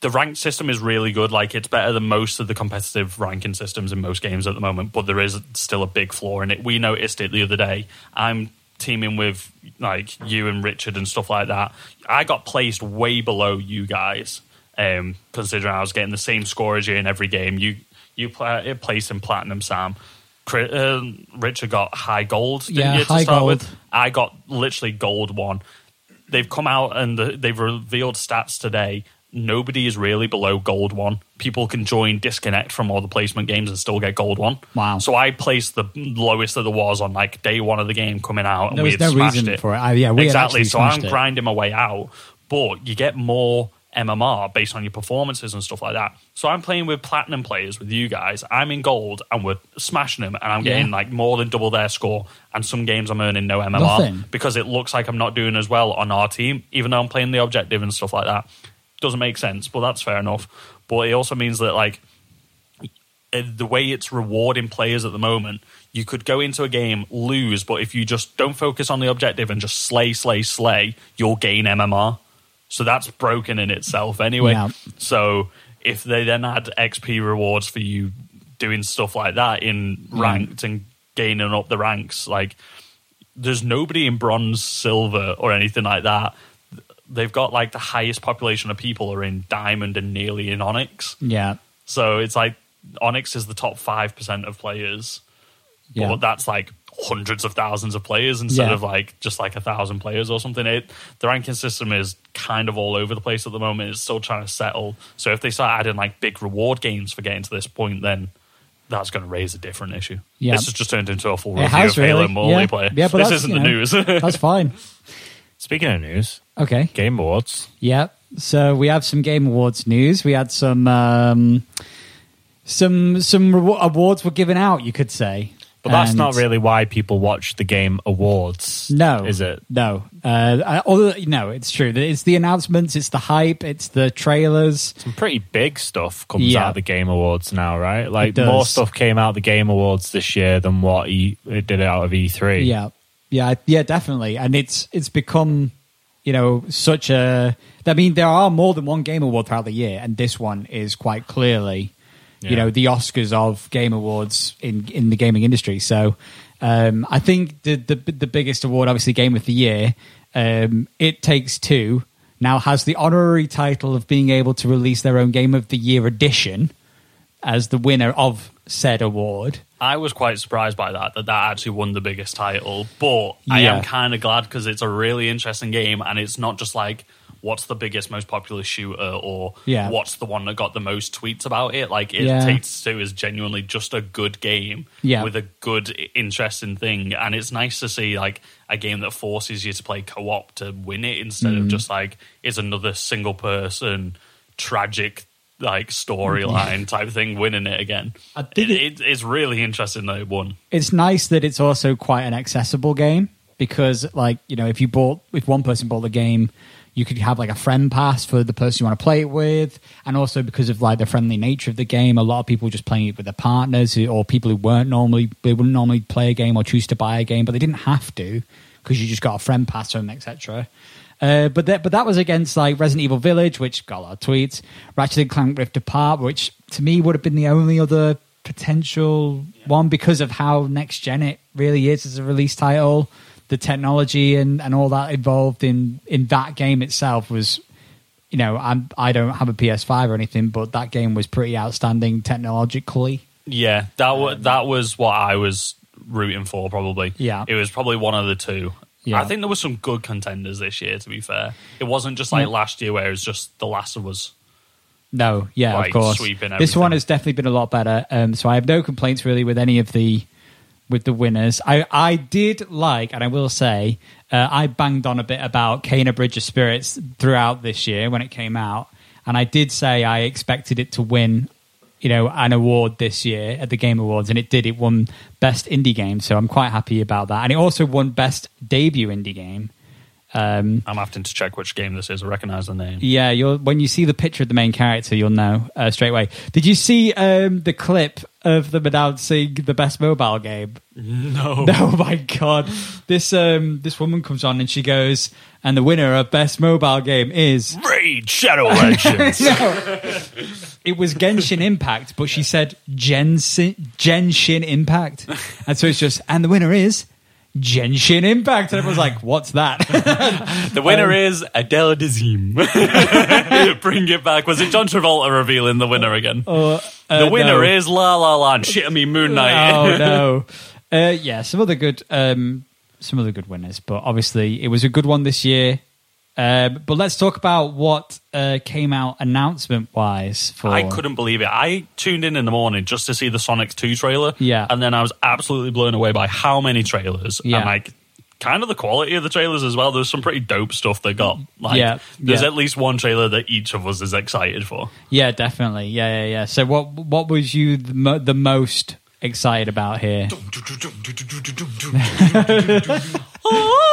Speaker 2: the ranked system is really good. Like it's better than most of the competitive ranking systems in most games at the moment, but there is still a big flaw in it. We noticed it the other day. I'm teaming with like you and Richard and stuff like that. I got placed way below you guys, um, considering I was getting the same score as you in every game. You you play, placed in platinum, Sam. Uh, Richard got high gold.
Speaker 3: Yeah,
Speaker 2: you, to
Speaker 3: high
Speaker 2: start
Speaker 3: gold.
Speaker 2: With? I got literally gold one they've come out and the, they've revealed stats today. Nobody is really below gold one. People can join disconnect from all the placement games and still get gold one.
Speaker 3: Wow.
Speaker 2: So I placed the lowest that there was on like day one of the game coming out, and
Speaker 3: There
Speaker 2: we had
Speaker 3: no
Speaker 2: smashed
Speaker 3: reason
Speaker 2: it.
Speaker 3: for it. I- yeah, we
Speaker 2: exactly. So I'm
Speaker 3: it.
Speaker 2: grinding my way out, but you get more MMR based on your performances and stuff like that. So I'm playing with platinum players with you guys. I'm in gold and we're smashing them, and I'm
Speaker 3: Yeah.
Speaker 2: getting like more than double their score. And some games I'm earning no MMR
Speaker 3: Nothing.
Speaker 2: because it looks like I'm not doing as well on our team, even though I'm playing the objective and stuff like that. Doesn't make sense, but that's fair enough. But it also means that like uh, the way it's rewarding players at the moment, you could go into a game, lose, but if you just don't focus on the objective and just slay, slay, slay, you'll gain MMR. So that's broken in itself anyway.
Speaker 3: Yeah.
Speaker 2: So if they then add XP rewards for you doing stuff like that in ranked and gaining up the ranks, like there's nobody in bronze, silver, or anything like that. They've got like the highest population of people are in diamond and nearly in onyx.
Speaker 3: Yeah.
Speaker 2: So it's like onyx is the top five percent of players,
Speaker 3: Yeah.
Speaker 2: but that's like hundreds of thousands of players instead
Speaker 3: Yeah.
Speaker 2: of like just like a thousand players or something. It the ranking system is kind of all over the place at the moment. It's still trying to settle. So if they start adding like big reward games for getting to this point, then that's going to raise a different issue.
Speaker 3: Yeah.
Speaker 2: This has just turned into a full
Speaker 3: It
Speaker 2: review
Speaker 3: has
Speaker 2: of Halo
Speaker 3: really.
Speaker 2: multiplayer.
Speaker 3: Yeah, but
Speaker 2: this isn't the
Speaker 3: know,
Speaker 2: news.
Speaker 3: That's fine.
Speaker 1: Speaking of news,
Speaker 3: Okay.
Speaker 1: Game Awards.
Speaker 3: Yeah. So we have some Game Awards news. We had some um, some some awards were given out. You could say,
Speaker 1: But that's
Speaker 3: And-
Speaker 1: not really why people watch the Game Awards.
Speaker 3: No,
Speaker 1: Is it?
Speaker 3: No. Uh, I- no, it's true. It's the announcements. It's the hype. It's the trailers.
Speaker 1: Some pretty big stuff comes
Speaker 3: Yeah.
Speaker 1: out of the Game Awards now, right? Like more stuff came out of the Game Awards this year than what e, it did out of E3.
Speaker 3: Yeah, yeah, yeah, definitely. And it's it's become, you know, such a. I mean, there are more than one Game Award throughout the year, and this one is quite clearly, you know, the Oscars of Game Awards in in the gaming industry. So, um, I think the the the biggest award, obviously, Game of the Year, um, It Takes Two, now has the honorary title of being able to release their own Game of the Year edition as the winner of said award.
Speaker 2: I was quite surprised by that, that that actually won the biggest title. But I
Speaker 3: Yeah.
Speaker 2: am kind of glad because it's a really interesting game and it's not just like what's the biggest, most popular shooter or
Speaker 3: Yeah.
Speaker 2: what's the one that got the most tweets about it. Like, It
Speaker 3: Yeah.
Speaker 2: Takes Two is genuinely just a good game
Speaker 3: Yeah.
Speaker 2: with a good, i- interesting thing. And it's nice to see like a game that forces you to play co op to win it instead
Speaker 3: Mm.
Speaker 2: of just like, it's another single person tragic. Like storyline type thing, winning it again.
Speaker 3: I think
Speaker 2: It, it, it's really interesting that it won.
Speaker 3: it's nice that it's also quite an accessible game because like you know if you bought if one person bought the game you could have like a friend pass for the person you want to play it with and also because of like the friendly nature of the game a lot of people just playing it with their partners who, or people who weren't normally they wouldn't normally play a game or choose to buy a game but they didn't have to because you just got a friend pass from etc uh, but that but that was against like Resident Evil Village, which got a lot of tweets. Ratchet and Clank Rift Apart, which to me would have been the only other potential one because of how next gen it really is as a release title. The technology and, and all that involved in in that game itself was, you know, I'm I don't have a PS5 or anything, but that game was pretty outstanding technologically.
Speaker 2: Yeah, that was that was what I was rooting for. Probably.
Speaker 3: Yeah.
Speaker 2: it was probably one of the two.
Speaker 3: Yeah.
Speaker 2: I think there were some good contenders this year. To be fair, it wasn't just like
Speaker 3: Yeah.
Speaker 2: last year where it was just The Last of Us.
Speaker 3: No, yeah,
Speaker 2: Like,
Speaker 3: of course. This one has definitely been a lot better. Um, so I have no complaints really with any of the with the winners. I I did like, and I will say, uh, I banged on a bit about Kena Bridge of Spirits throughout this year when it came out, and I did say I expected it to win. You know, an award this year at the Game Awards, and it did. It won Best Indie Game, so I'm quite happy about that. And it also won Best Debut Indie Game. Um,
Speaker 2: I'm having to check which game this is. I recognize the name.
Speaker 3: yeah, you'll when you see the picture of the main character, you'll know uh, straight away. Did you see um, the clip of them announcing the best mobile game?
Speaker 2: No,
Speaker 3: Oh my god! This um, this woman comes on and she goes, and the winner of best mobile game is.
Speaker 2: Raid Shadow Legends.
Speaker 3: It was Genshin Impact, but she said Genshin, Genshin Impact, and so it's just, and the winner is Genshin Impact, and everyone's like, "What's that?"
Speaker 2: the winner
Speaker 3: Um,
Speaker 2: is Adele Dazeem. Bring it back. Was it John Travolta revealing the winner again?
Speaker 3: Uh,
Speaker 2: the winner
Speaker 3: no.
Speaker 2: is La La Land. Shit me Moonlight.
Speaker 3: oh no. Uh, yeah, some other good, um, some other good winners, but obviously it was a good one this year. Um, but let's talk about what uh, came out announcement wise. For
Speaker 2: I couldn't believe it. I tuned in in the morning just to see the Sonic 2 trailer.
Speaker 3: Yeah.
Speaker 2: And then I was absolutely blown away by how many trailers.
Speaker 3: Yeah.
Speaker 2: And like kind of the quality of the trailers as well. There's some pretty dope stuff they got. Like
Speaker 3: Yeah,
Speaker 2: there's
Speaker 3: yeah.
Speaker 2: at least one trailer that each of us is excited for.
Speaker 3: Yeah, definitely. Yeah, yeah, yeah. So what what was you the, mo- the most excited about here?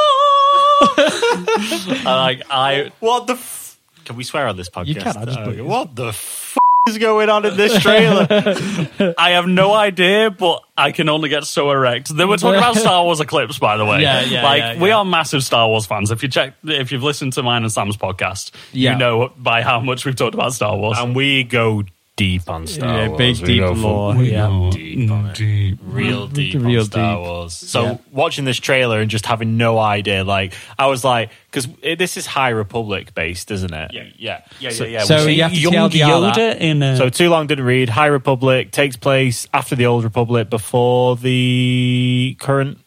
Speaker 2: And, like I
Speaker 1: What the? F- can we swear on this podcast?
Speaker 3: You can, I just
Speaker 1: Uh,
Speaker 3: put
Speaker 1: what the? F- is going on in this trailer?
Speaker 2: I have no idea, but I can only get so erect. They were talking about Star Wars Eclipse, by the way.
Speaker 3: Yeah, yeah,
Speaker 2: Like
Speaker 3: yeah,
Speaker 2: we
Speaker 3: yeah.
Speaker 2: are massive Star Wars fans. If you check, if you've listened to mine and Sam's podcast,
Speaker 3: Yeah.
Speaker 2: you know by how much we've talked about Star Wars.
Speaker 1: and we go deep on Star
Speaker 3: Yeah,
Speaker 1: Wars.
Speaker 3: big,
Speaker 1: We
Speaker 3: deep
Speaker 1: go
Speaker 3: lore,
Speaker 1: we
Speaker 3: yeah.
Speaker 1: go deep on it.
Speaker 2: Deep.
Speaker 1: real mm, deep
Speaker 3: Real
Speaker 1: on Star
Speaker 3: deep.
Speaker 1: Wars. So
Speaker 3: Yeah.
Speaker 1: watching this trailer and just having no idea, like I was like, because this is High Republic based, isn't it?
Speaker 2: Yeah.
Speaker 1: yeah,
Speaker 2: Yeah,
Speaker 1: So,
Speaker 2: yeah, yeah.
Speaker 3: so
Speaker 2: We see
Speaker 3: you have to
Speaker 2: young Yoda in a,
Speaker 1: So too long didn't read. High Republic takes place after the Old Republic, before the current.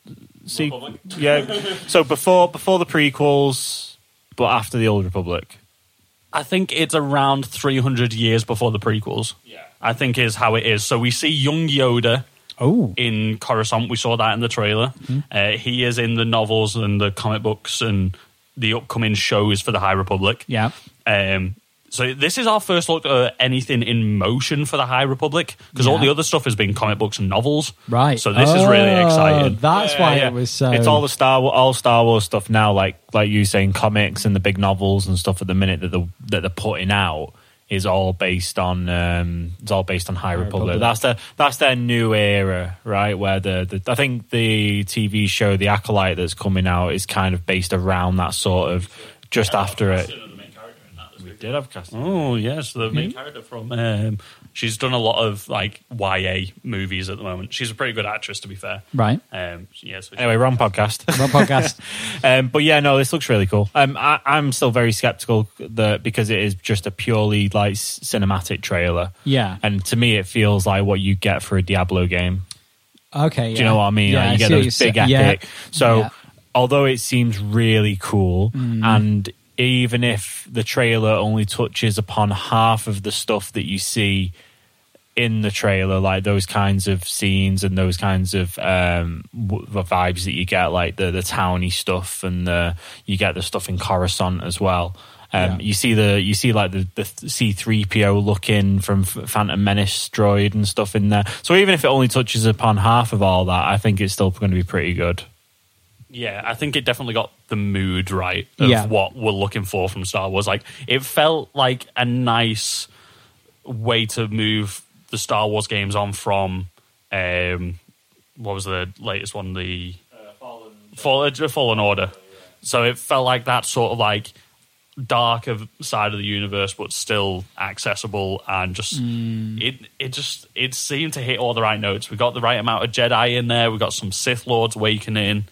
Speaker 1: Se-
Speaker 2: Republic.
Speaker 1: yeah. So before before the prequels, but after the Old Republic.
Speaker 2: I think it's around 300 years before the prequels.
Speaker 1: Yeah.
Speaker 2: I think is how it is. So we see young Yoda
Speaker 3: Oh,
Speaker 2: in Coruscant. We saw that in the trailer.
Speaker 3: Hmm.
Speaker 2: Uh, he is in the novels and the comic books and the upcoming shows for the High Republic.
Speaker 3: yeah.
Speaker 2: Um, so this is our first look at anything in motion for the High Republic because all the other stuff has been comic books and novels.
Speaker 3: Right.
Speaker 2: So this is really
Speaker 3: Oh,
Speaker 2: exciting.
Speaker 3: That's
Speaker 1: Yeah,
Speaker 3: why
Speaker 1: yeah.
Speaker 3: it was so.
Speaker 1: It's all the Star Wa- all Star Wars stuff now, like like you saying, comics and the big novels and stuff at the minute that the that they're putting out is all based on um it's all based on High, Republic.
Speaker 3: Republic.
Speaker 1: That's their that's their new era, right? Where the, the I think the TV show The Acolyte that's coming out is kind of based around that sort of just after it. We did have casting.
Speaker 2: Oh yes, the main
Speaker 3: Hmm?
Speaker 2: character from. Um, she's done a lot of like YA movies at the moment. She's a pretty good actress, to be fair.
Speaker 3: right.
Speaker 2: Um, yeah, so
Speaker 1: Anyway, wrong podcast.
Speaker 3: Wrong podcast.
Speaker 1: um, but yeah, no, this looks really cool. Um, I, I'm still very skeptical that because it is just a purely like cinematic trailer.
Speaker 3: Yeah.
Speaker 1: and to me, it feels like what you get for a Diablo game.
Speaker 3: Okay.
Speaker 1: Do you know what I mean?
Speaker 3: Yeah,
Speaker 1: like, you
Speaker 3: I
Speaker 1: get
Speaker 3: see what
Speaker 1: those
Speaker 3: you're
Speaker 1: big
Speaker 3: saying. Yeah.
Speaker 1: So,
Speaker 3: Yeah.
Speaker 1: although it seems really cool, and even if the trailer only touches upon half of the stuff that you see in the trailer, like those kinds of scenes and those kinds of um, w- the vibes that you get, like the the towny stuff, and the you get the stuff in Coruscant as well. Um,
Speaker 3: Yeah.
Speaker 1: You see the you see like the the C three PO looking from F- Phantom Menace droid and stuff in there. So even if it only touches upon half of all that, I think it's still going to be pretty good.
Speaker 2: Yeah, I think it definitely got the mood right of
Speaker 3: Yeah.
Speaker 2: what we're looking for from Star Wars. Like, it felt like a nice way to move the Star Wars games on from um, what was the latest one? The uh, Fallen Order. So it felt like that sort of like darker side of the universe, but still accessible and just it. It just it seemed to hit all the right notes. We got the right amount of Jedi in there. We got some Sith Lords awakening,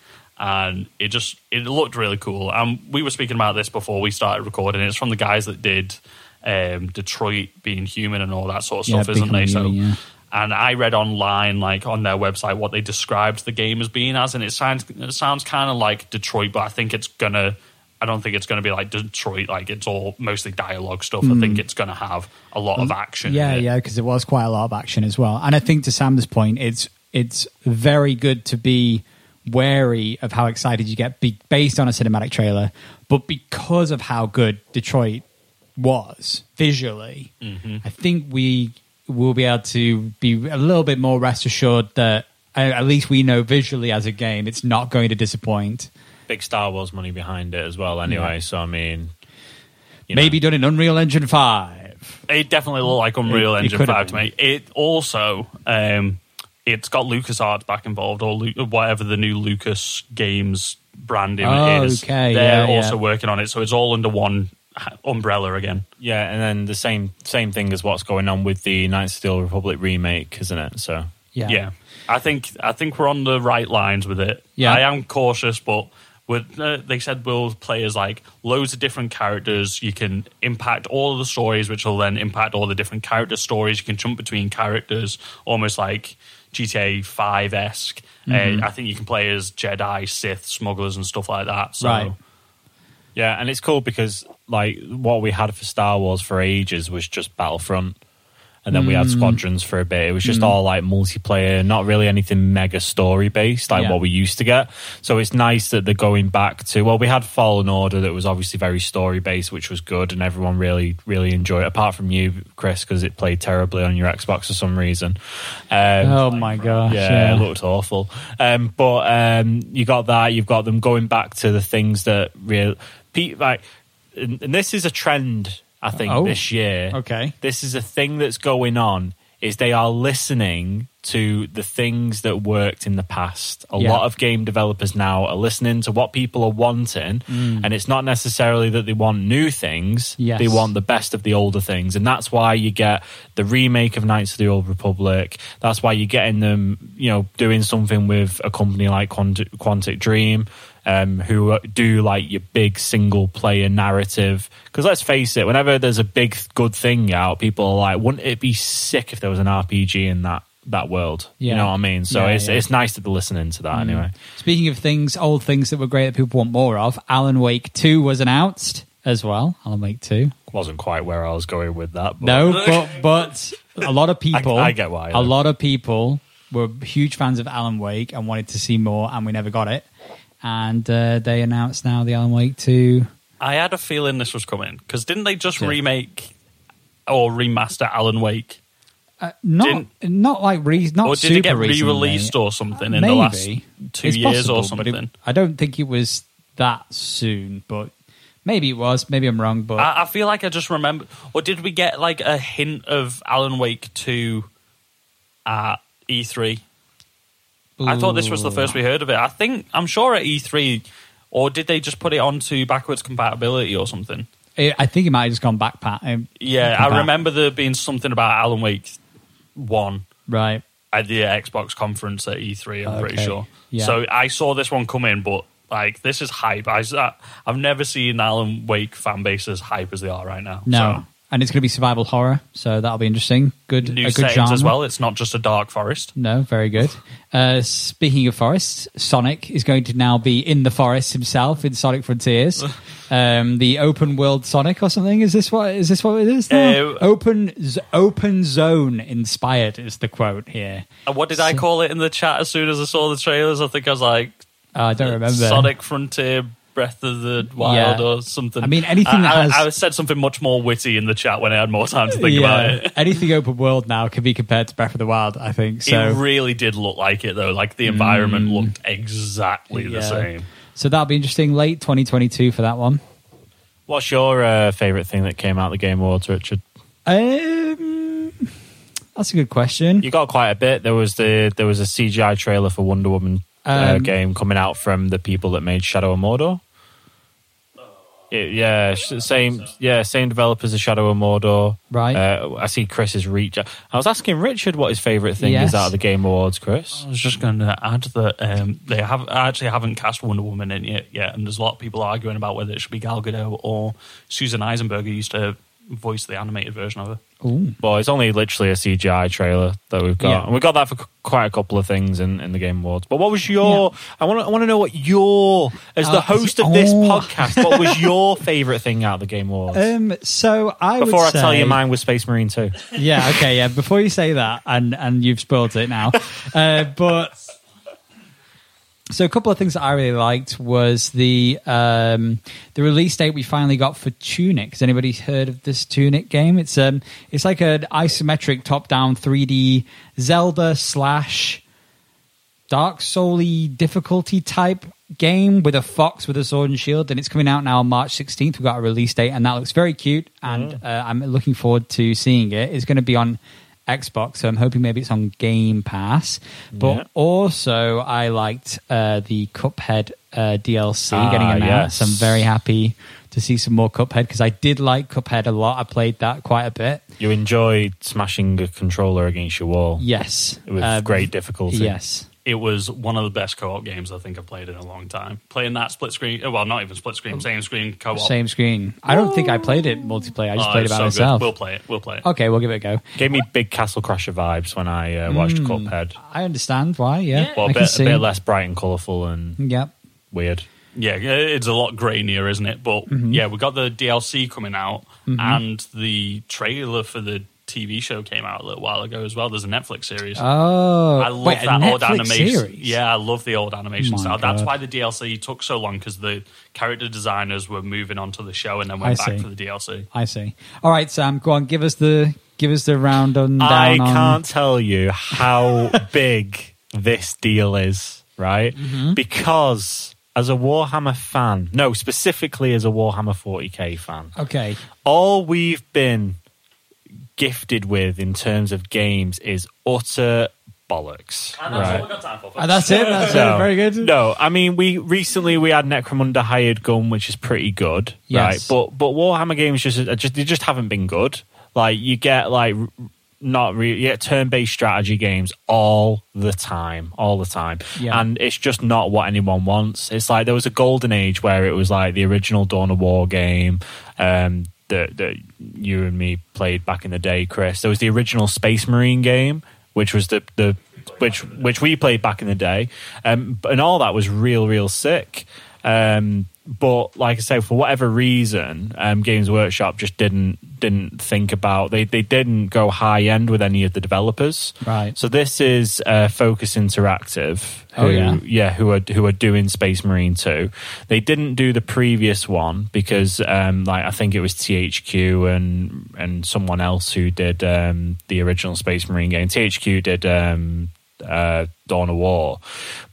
Speaker 2: and it just it looked really cool. And we were speaking about this before we started recording. It's from the guys that did um, Detroit being human and all that sort of
Speaker 3: Yeah,
Speaker 2: stuff, isn't
Speaker 3: Become
Speaker 2: they? So.
Speaker 3: Yeah.
Speaker 2: And I read online, like on their website, what they described the game as being as, and it sounds it sounds kind of like Detroit, but I think it's gonna. I don't think it's going to be like Detroit, like it's all mostly dialogue stuff. I think it's going to have a lot of action.
Speaker 3: Hmm. Yeah, yeah, because it was quite a lot of action as well. And I think to Sam's point, it's it's very good to be wary of how excited you get be, based on a cinematic trailer, but because of how good Detroit was visually, I think we will be able to be a little bit more rest assured that uh, at least we know visually as a game, it's not going to disappoint.
Speaker 1: Big Star Wars money behind it as well. Anyway,
Speaker 3: Yeah.
Speaker 1: so I mean, you know.
Speaker 3: Maybe done in Unreal Engine Five.
Speaker 2: It definitely looked like Unreal
Speaker 3: It- it
Speaker 2: Engine
Speaker 3: have
Speaker 2: 5 to me. It also, um, it's got LucasArts back involved, or Lu- whatever the new Lucas Games branding
Speaker 3: Oh,
Speaker 2: is.
Speaker 3: okay,
Speaker 2: They're
Speaker 3: yeah,
Speaker 2: also
Speaker 3: yeah.
Speaker 2: working on it, so it's all under one umbrella again.
Speaker 1: Yeah, and then the same same thing as what's going on with the Knights of the Old Republic remake, isn't it? So
Speaker 3: Yeah.
Speaker 2: Yeah. I think I think we're on the right lines with it.
Speaker 3: Yeah.
Speaker 2: I am cautious, but with uh, they said we'll play as like loads of different characters. You can impact all of the stories, which will then impact all the different character stories. You can jump between characters, almost like GTA Five esque.
Speaker 3: Mm-hmm.
Speaker 2: Uh, I think you can play as Jedi, Sith, smugglers, and stuff like that. So
Speaker 3: Right.
Speaker 1: yeah, and it's cool because like what we had for Star Wars for ages was just Battlefront. And then we
Speaker 3: Mm.
Speaker 1: had Squadrons for a bit. It was just all like multiplayer, not really anything mega story based like
Speaker 3: Yeah.
Speaker 1: what we used to get. So it's nice that they're going back to. Well, we had Fallen Order that was obviously very story based, which was good, and everyone really, really enjoyed it. Apart from you, Chris, because it played terribly on your Xbox for some reason. Um,
Speaker 3: Oh my gosh!
Speaker 1: yeah, it looked awful. Um, but um, you got that. You've got them going back to the things that real, like, and this is a trend I think
Speaker 3: Oh,
Speaker 1: this year.
Speaker 3: okay.
Speaker 1: this is a thing that's going on. Is they are listening to the things that worked in the past. A
Speaker 3: Yeah.
Speaker 1: lot of game developers now are listening to what people are wanting, mm. and it's not necessarily that they want new things.
Speaker 3: Yes.
Speaker 1: They want the best of the older things, and that's why you get the remake of Knights of the Old Republic. That's why you're getting them, you know, doing something with a company like Quantic Dream, um, who do like your big single player narrative. Because let's face it, whenever there's a big good thing out, people are like, wouldn't it be sick if there was an RPG in that that world?
Speaker 3: Yeah.
Speaker 1: You know what I mean? So
Speaker 3: Yeah,
Speaker 1: it's
Speaker 3: yeah. Mm.
Speaker 1: it's nice to they're listening to that anyway.
Speaker 3: Speaking of things, old things that were great that people want more of, Alan Wake 2 was announced as well. Alan Wake 2.
Speaker 1: Wasn't quite where I was going with that. But
Speaker 3: No, but but a lot of people
Speaker 1: I- I get why,
Speaker 3: A lot of people were huge fans of Alan Wake and wanted to see more and we never got it. And uh, they announced now the Alan Wake 2.
Speaker 2: I had a feeling this was coming because didn't they just
Speaker 3: Yeah.
Speaker 2: remake or remaster Alan Wake,
Speaker 3: Uh, not not like re, not
Speaker 2: or did
Speaker 3: super
Speaker 2: it get re-released or something in the last two
Speaker 3: It's
Speaker 2: years or
Speaker 3: possible, it-
Speaker 2: something?
Speaker 3: I don't think it was that soon, but maybe it was. Maybe I'm wrong, but
Speaker 2: I, I feel like I just remember, or did we get like a hint of Alan Wake two at E3? I thought this was the first we heard of it. I think I'm sure at E3, or did they just put it onto backwards compatibility or something?
Speaker 3: It- I think it might have just gone back pat. um,
Speaker 2: Yeah, I remember there being something about Alan Wake one
Speaker 3: Right.
Speaker 2: at the Xbox conference at E3. I'm pretty sure.
Speaker 3: Yeah.
Speaker 2: So I saw this one come in, but like this is hype. I, I've never seen Alan Wake fan base as hype as they are right now.
Speaker 3: No. And it's going to be survival horror, so that'll be interesting. Good,
Speaker 2: new
Speaker 3: a good genre
Speaker 2: as well. It's not just a dark forest.
Speaker 3: No, very good. Uh, speaking of forests, Sonic is going to now be in the forest himself in Sonic Frontiers, um, the open world Sonic or something. Is this what is this what it is? now?
Speaker 2: Uh,
Speaker 3: open z- open zone inspired is the quote here.
Speaker 2: And what did I call it in the chat as soon as I saw the trailers? I think I was like,
Speaker 3: Uh, I don't remember.
Speaker 2: Sonic Frontier Breath of the Wild
Speaker 3: Yeah.
Speaker 2: or something.
Speaker 3: I mean, anything
Speaker 2: I,
Speaker 3: that
Speaker 2: I-
Speaker 3: has-
Speaker 2: I, said something much more witty in the chat when I had more time to think about it.
Speaker 3: anything open world now can be compared to Breath of the Wild. I think so.
Speaker 2: it really did look like it though. Like the environment
Speaker 3: Mm.
Speaker 2: looked exactly
Speaker 3: Yeah.
Speaker 2: the same.
Speaker 3: so that'll be interesting. Late 2022 for that one.
Speaker 1: What's your uh, favorite thing that came out of the Game Awards, Richard?
Speaker 3: Um, that's a good question.
Speaker 1: You got quite a bit. There was the there was a CGI trailer for Wonder Woman uh,
Speaker 3: Um,
Speaker 1: game coming out from the people that made Shadow of Mordor. It- yeah, sh- same. Yeah, same developers as Shadow of Mordor.
Speaker 3: Right.
Speaker 1: Uh, I see Chris's reach. I was asking Richard what his favorite thing
Speaker 3: Yes.
Speaker 1: is out of the Game Awards. Chris.
Speaker 2: I was just going to add that um, they have actually haven't cast Wonder Woman in it yet, and there's a lot of people arguing about whether it should be Gal Gadot or Susan Eisenberg, who used to voice the animated version of her.
Speaker 3: Ooh.
Speaker 1: Well, it's only literally a CGI trailer that we've got,
Speaker 3: Yeah.
Speaker 1: and we got that for quite a couple of things in, in the Game Awards. But what was your? I want to I want to know what your as
Speaker 3: Uh,
Speaker 1: the host of this
Speaker 3: oh.
Speaker 1: podcast. What was your favorite thing out of the Game Awards?
Speaker 3: Um, so I
Speaker 1: Before I
Speaker 3: would
Speaker 1: tell you mine was Space Marine 2.
Speaker 3: yeah, okay, yeah. Before you say that, and and you've spoiled it now, uh, but so a couple of things that I really liked was the um, the release date we finally got for Tunic. Has anybody heard of this Tunic game? It's um it's like an isometric top down 3D Zelda slash Dark Souly difficulty type game with a fox with a sword and shield, and it's coming out now on March 16th. We've got a release date, and that looks very cute, and uh, I'm looking forward to seeing it. It's going to be on Xbox, so I'm hoping maybe it's on Game Pass. But
Speaker 1: Yeah.
Speaker 3: also, I liked uh, the Cuphead uh, DLC
Speaker 1: Ah,
Speaker 3: getting announced.
Speaker 1: yes.
Speaker 3: I'm very happy to see some more Cuphead because I did like Cuphead a lot. I played that quite a bit.
Speaker 1: You enjoyed smashing a controller against your wall
Speaker 3: Yes,
Speaker 1: with
Speaker 3: Uh,
Speaker 1: great difficulty.
Speaker 3: Yes.
Speaker 2: It was one of the best co-op games I think I've played in a long time. Playing that split screen, well, not even split screen, same screen co-op.
Speaker 3: Same screen. I don't think I played it multiplayer. I just
Speaker 2: Oh,
Speaker 3: played it by
Speaker 2: so
Speaker 3: myself.
Speaker 2: Good. We'll play it. We'll play it.
Speaker 3: Okay, we'll give it a go.
Speaker 1: Gave me big Castle Crasher vibes when I uh, watched
Speaker 3: Hmm.
Speaker 1: Cuphead.
Speaker 3: I understand why. Yeah,
Speaker 1: Well,
Speaker 3: I
Speaker 1: a
Speaker 3: can
Speaker 1: bit, a bit less bright and colourful and
Speaker 3: Yep.
Speaker 1: weird.
Speaker 2: Yeah, it's a lot grainier, isn't it? But
Speaker 3: Mm-hmm.
Speaker 2: yeah, we got the DLC coming out, and the trailer for the TV show came out a little while ago as well. There's a Netflix series.
Speaker 3: Oh,
Speaker 2: I love
Speaker 3: wait,
Speaker 2: that old animation.
Speaker 3: series?
Speaker 2: Yeah, I love the old animation
Speaker 3: My
Speaker 2: style. That's why the DLC took so long because the character designers were moving on to the show and then went
Speaker 3: I
Speaker 2: back
Speaker 3: see.
Speaker 2: for the DLC.
Speaker 3: I see. All right, Sam, go on. Give us the give us the round on down.
Speaker 1: I can't tell you how big this deal is, right?
Speaker 3: Mm-hmm.
Speaker 1: Because as a Warhammer fan, no, specifically as a Warhammer 40k fan,
Speaker 3: Okay.
Speaker 1: all we've been gifted with in terms of games is utter bollocks. right?
Speaker 2: got time for.
Speaker 3: And that's it. That's
Speaker 1: No.
Speaker 3: it. Very good.
Speaker 1: No, I mean we recently we had Necromunda Hired Gun, which is pretty good,
Speaker 3: Yes.
Speaker 1: right? But but Warhammer games just just they just haven't been good. Like you get like not really you get turn based strategy games all the time, all the time,
Speaker 3: Yeah.
Speaker 1: and it's just not what anyone wants. It's like there was a golden age where it was like the original Dawn of War game. Um, that, that you and me played back in the day, Chris. There was the original Space Marine game, which was the the which which we played back in the day, um, and all that was real real sick. Um, but like I say, for whatever reason, um, Games Workshop just didn't didn't think about they they didn't go high end with any of the developers.
Speaker 3: Right.
Speaker 1: So this is uh, Focus Interactive.
Speaker 3: Oh,
Speaker 1: who-
Speaker 3: yeah.
Speaker 1: who are who are doing Space Marine 2. They didn't do the previous one because um like I think it was THQ and and someone else who did um the original Space Marine game. THQ did um uh Dawn of War.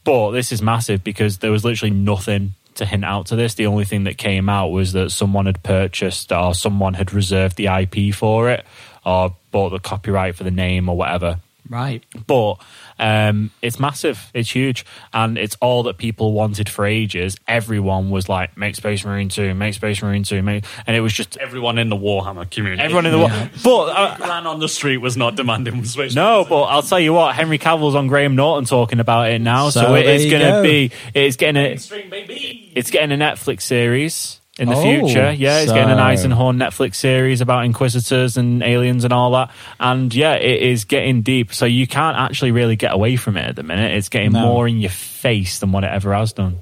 Speaker 1: But this is massive because there was literally nothing to hint out to this. The only thing that came out was that someone had purchased or someone had reserved the IP for it or bought the copyright for the name or whatever
Speaker 3: Right.
Speaker 1: but um, it's massive, it's huge, and it's all that people wanted for ages. Everyone was like, "Make Space Marine two, make Space Marine two, make," and it was just
Speaker 2: Everyone in the Warhammer community.
Speaker 1: everyone in the
Speaker 3: Yeah.
Speaker 1: world. But uh,
Speaker 2: ran on the street was not demanding space.
Speaker 1: no, but I'll tell you what, Henry Cavill's on Graham Norton talking about it now, so,
Speaker 3: So
Speaker 1: it
Speaker 3: there
Speaker 1: is
Speaker 3: you
Speaker 1: going to be, it's getting a,
Speaker 2: baby.
Speaker 1: it's getting a Netflix series. In the
Speaker 3: Oh,
Speaker 1: future, yeah, it's getting an
Speaker 3: so-
Speaker 1: Eisenhorn Netflix series about Inquisitors and aliens and all that, and yeah, it is getting deep. So you can't actually really get away from it at the minute. It's getting
Speaker 3: No.
Speaker 1: more in your face than what it ever has done.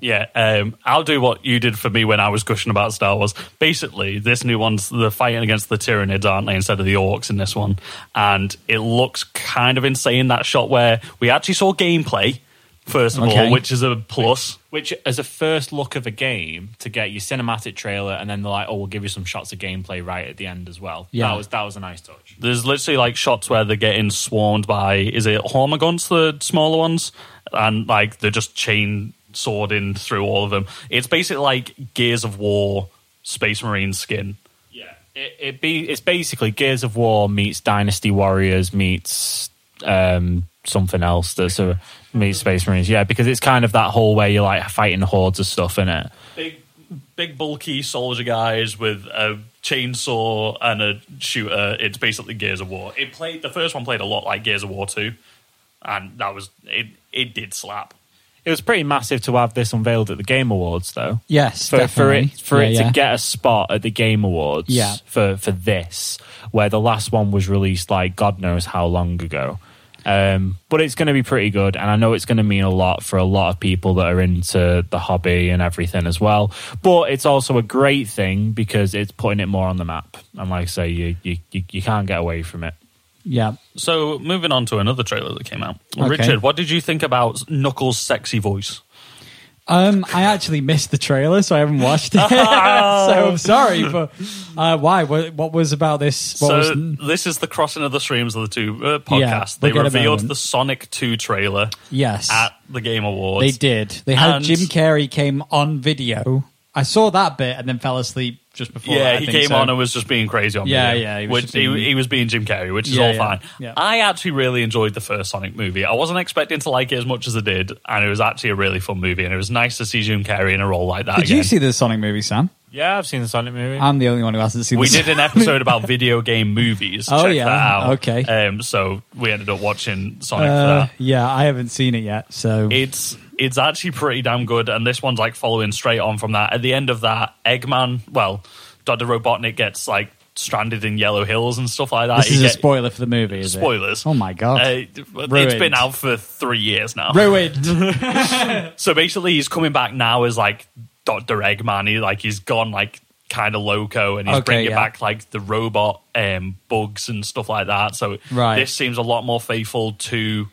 Speaker 2: Yeah, um, I'll do what you did for me when I was gushing about Star Wars. Basically, this new one's they're fighting against the Tyranids, aren't they, instead of the Orcs in this one? And it looks kind of insane that shot where we actually saw gameplay first of
Speaker 3: Okay.
Speaker 2: all, which is a plus.
Speaker 1: Which, as a first look of a game, to get your cinematic trailer, and then they're like, "Oh, we'll give you some shots of gameplay right at the end as well."
Speaker 3: Yeah.
Speaker 1: that was that was a nice touch.
Speaker 2: There's literally like shots where they're getting swarmed by is it Hormagaunts, the smaller ones, and like they're just chain swording through all of them. It's basically like Gears of War Space Marine skin.
Speaker 1: Yeah, it, it be it's basically Gears of War meets Dynasty Warriors meets um, something else that's a meets Space Marines. Yeah, because it's kind of that whole way you're like fighting hordes of stuff in it.
Speaker 2: Big, big bulky soldier guys with a chainsaw and a shooter. It's basically Gears of War. It played the first one played a lot like Gears of War two, and that was it. It did slap.
Speaker 1: It was pretty massive to have this unveiled at the Game Awards, though.
Speaker 3: Yes.
Speaker 1: for, for it for
Speaker 3: Yeah,
Speaker 1: it
Speaker 3: yeah.
Speaker 1: to get a spot at the Game Awards
Speaker 3: Yeah.
Speaker 1: for for this, where the last one was released like God knows how long ago. Um, but it's going to be pretty good, and I know it's going to mean a lot for a lot of people that are into the hobby and everything as well. But it's also a great thing because it's putting it more on the map, and like I say, you you you, you can't get away from it.
Speaker 3: Yeah.
Speaker 2: So moving on to another trailer that came out.
Speaker 3: Okay.
Speaker 2: Richard, what did you think about Knuckles' sexy voice?
Speaker 3: Um, I actually missed the trailer, so I haven't watched it. so I'm sorry, but uh, why? What, what was about this? What
Speaker 2: so
Speaker 3: was,
Speaker 2: this is the crossing of the streams of the two uh, podcasts.
Speaker 3: we'll
Speaker 2: they revealed the Sonic Two trailer
Speaker 3: yes,
Speaker 2: at the Game Awards.
Speaker 3: they did. They had
Speaker 2: And-
Speaker 3: Jim Carrey came on video. I saw that bit and then fell asleep just before. that,
Speaker 2: Yeah,
Speaker 3: I
Speaker 2: he
Speaker 3: think,
Speaker 2: came
Speaker 3: so.
Speaker 2: on and was just being crazy on me.
Speaker 3: Yeah,
Speaker 2: video.
Speaker 3: yeah, he was
Speaker 2: which
Speaker 3: just
Speaker 2: he,
Speaker 3: being-
Speaker 2: he was being Jim Carrey, which is
Speaker 3: Yeah,
Speaker 2: all
Speaker 3: yeah,
Speaker 2: fine.
Speaker 3: yeah.
Speaker 2: I actually really enjoyed the first Sonic movie. I wasn't expecting to like it as much as I did, and it was actually a really fun movie. And it was nice to see Jim Carrey in a role like that.
Speaker 3: Did
Speaker 2: again.
Speaker 3: you see the Sonic movie, Sam?
Speaker 1: Yeah, I've seen the Sonic movie.
Speaker 3: I'm the only one who hasn't seen.
Speaker 2: The We
Speaker 3: the
Speaker 2: did an episode about video game movies.
Speaker 3: Oh,
Speaker 2: Check
Speaker 3: yeah.
Speaker 2: that out.
Speaker 3: Okay.
Speaker 2: Um, so we ended up watching Sonic for
Speaker 3: Uh,
Speaker 2: that.
Speaker 3: yeah, I haven't seen it yet. So
Speaker 2: It's it's actually pretty damn good, and this one's like following straight on from that. At the end of that, Eggman, well, Dr. Robotnik gets like stranded in Yellow Hills and stuff like that.
Speaker 3: this is a spoiler for the movie. Is it?
Speaker 2: Spoilers.
Speaker 3: Oh my god!
Speaker 2: Uh, it's been out for three years now.
Speaker 3: Ruined.
Speaker 2: So basically, he's coming back now as like Doctor Eggman. He like he's gone like kind of loco, and he's
Speaker 3: Okay,
Speaker 2: bringing
Speaker 3: yeah.
Speaker 2: back like the robot um, bugs and stuff like that. So
Speaker 3: Right.
Speaker 2: this seems a lot more faithful to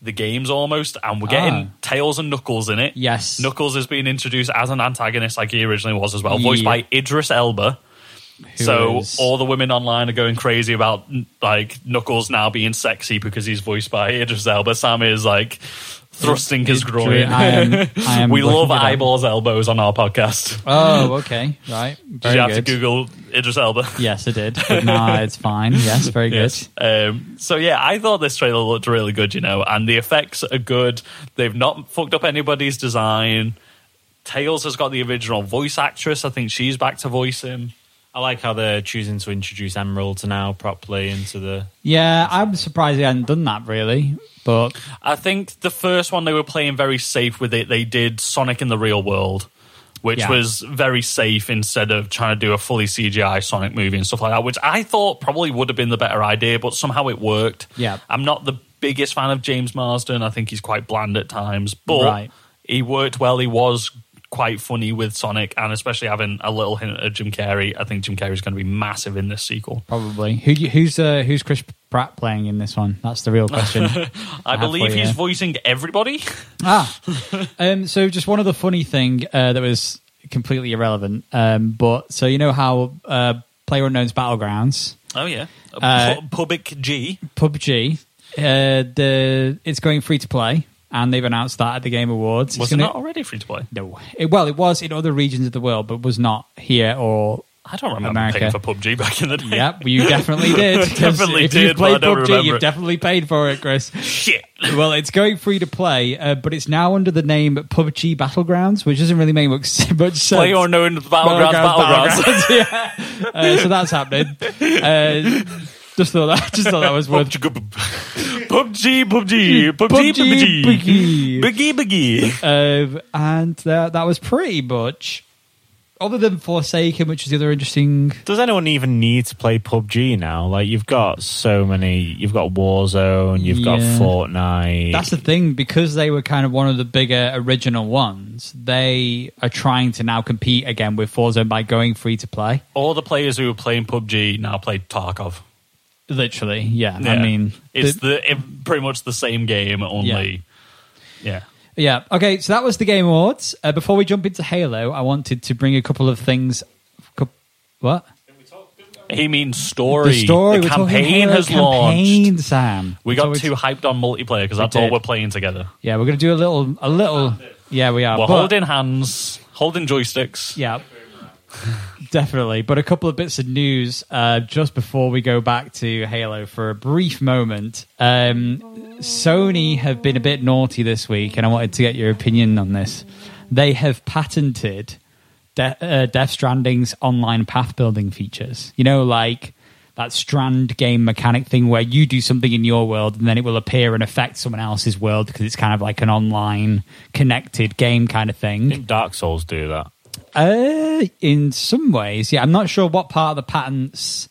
Speaker 2: the games almost, and we're getting
Speaker 3: Ah.
Speaker 2: Tails and Knuckles in it.
Speaker 3: Yes.
Speaker 2: Knuckles is being introduced as an antagonist, like he originally was as well, voiced
Speaker 3: Yeah.
Speaker 2: by Idris Elba.
Speaker 3: Who
Speaker 2: so
Speaker 3: is-
Speaker 2: all the women online are going crazy about like Knuckles now being sexy because he's voiced by Idris Elba. Sam is like thrusting his groin.
Speaker 3: I am, I am
Speaker 2: we love eyeballs, elbows on our podcast.
Speaker 3: Oh, okay, right.
Speaker 2: Did
Speaker 3: Very
Speaker 2: you have
Speaker 3: good.
Speaker 2: to Google Idris Elba?
Speaker 3: Yes, I did. But now it's fine. Yes, very good.
Speaker 2: Yes. Um, so yeah, I thought this trailer looked really good, you know, and the effects are good. They've not fucked up anybody's design. Tails has got the original voice actress. I think she's back to voice him.
Speaker 1: I like how they're choosing to introduce emeralds now properly into the.
Speaker 3: Yeah, I'm surprised they hadn't done that really. But
Speaker 2: I think the first one they were playing very safe with it. They did Sonic in the real world, which
Speaker 3: Yeah.
Speaker 2: was very safe instead of trying to do a fully CGI Sonic movie and stuff like that, which I thought probably would have been the better idea, but somehow it worked.
Speaker 3: Yeah.
Speaker 2: I'm not the biggest fan of James Marsden. I think he's quite bland at times, but
Speaker 3: Right.
Speaker 2: he worked well. He was quite funny with Sonic, and especially having a little hint of Jim Carrey. I think Jim Carrey's going to be massive in this sequel.
Speaker 3: probably who who's uh, who's Chris Pratt playing in this one? That's the real question.
Speaker 2: I
Speaker 3: have
Speaker 2: believe he's voicing everybody.
Speaker 3: ah, um, so just one other funny thing uh, that was completely irrelevant. Um, but so you know how uh, PlayerUnknown's Battlegrounds,
Speaker 2: Oh yeah,
Speaker 3: Uh,
Speaker 2: Pu- Public G.
Speaker 3: PUBG, uh, the it's going free to play, and they've announced that at the Game Awards. It's
Speaker 2: Was it
Speaker 3: gonna-
Speaker 2: not already free to play?
Speaker 3: No, it, well, it was in other regions of the world, but was not here or.
Speaker 2: I don't remember
Speaker 3: America.
Speaker 2: paying for PUBG back in the day.
Speaker 3: Yep, you definitely did. 'cause
Speaker 2: Definitely
Speaker 3: if
Speaker 2: did,
Speaker 3: you've
Speaker 2: but I
Speaker 3: played
Speaker 2: don't
Speaker 3: PUBG,
Speaker 2: remember
Speaker 3: you've
Speaker 2: it.
Speaker 3: definitely paid for it, Chris.
Speaker 2: Shit.
Speaker 3: well, it's going free to play, uh, but it's now under the name PUBG Battlegrounds, which doesn't really make much much sense.
Speaker 2: Play or known battlegrounds, battlegrounds.
Speaker 3: Battlegrounds, yeah. Uh, so that's happening. Uh, just thought that, just thought that was worth.
Speaker 2: PUBG, PUBG, PUBG, PUBG,
Speaker 3: PUBG.
Speaker 2: Biggie, biggie.
Speaker 3: Um, and that, that was pretty much. Other than Forsaken, which is the other interesting.
Speaker 1: Does anyone even need to play PUBG now? Like you've got so many. You've got Warzone. You've got
Speaker 3: Yeah.
Speaker 1: Fortnite.
Speaker 3: That's the thing because they were kind of one of the bigger original ones. They are trying to now compete again with Forza by going free to play.
Speaker 2: All the players who were playing PUBG now play Tarkov.
Speaker 3: Literally, yeah. I mean,
Speaker 2: it's
Speaker 3: the-
Speaker 2: the, it- pretty much the same game, only. Yeah.
Speaker 3: yeah. Okay, so that was the Game Awards. Uh, before we jump into Halo, I wanted to bring a couple of things. coup- What
Speaker 2: He means story.
Speaker 3: the story?
Speaker 2: The campaign has
Speaker 3: campaign,
Speaker 2: launched.
Speaker 3: Sam.
Speaker 2: We
Speaker 3: We're
Speaker 2: got too hyped on multiplayer because that's all we're playing together.
Speaker 3: Yeah, we're going to do a little, a little. Yeah, we are.
Speaker 2: We're
Speaker 3: but-
Speaker 2: holding hands, holding joysticks.
Speaker 3: Yeah, definitely. But a couple of bits of news uh, just before we go back to Halo for a brief moment. Um, Sony have been a bit naughty this week, and I wanted to get your opinion on this. They have patented De- uh, Death Stranding's online path building features. You know, like that strand game mechanic thing where you do something in your world and then it will appear and affect someone else's world because it's kind of like an online connected game kind of thing.
Speaker 1: Dark Souls do that.
Speaker 3: Uh, in some ways, yeah. I'm not sure what part of the patents.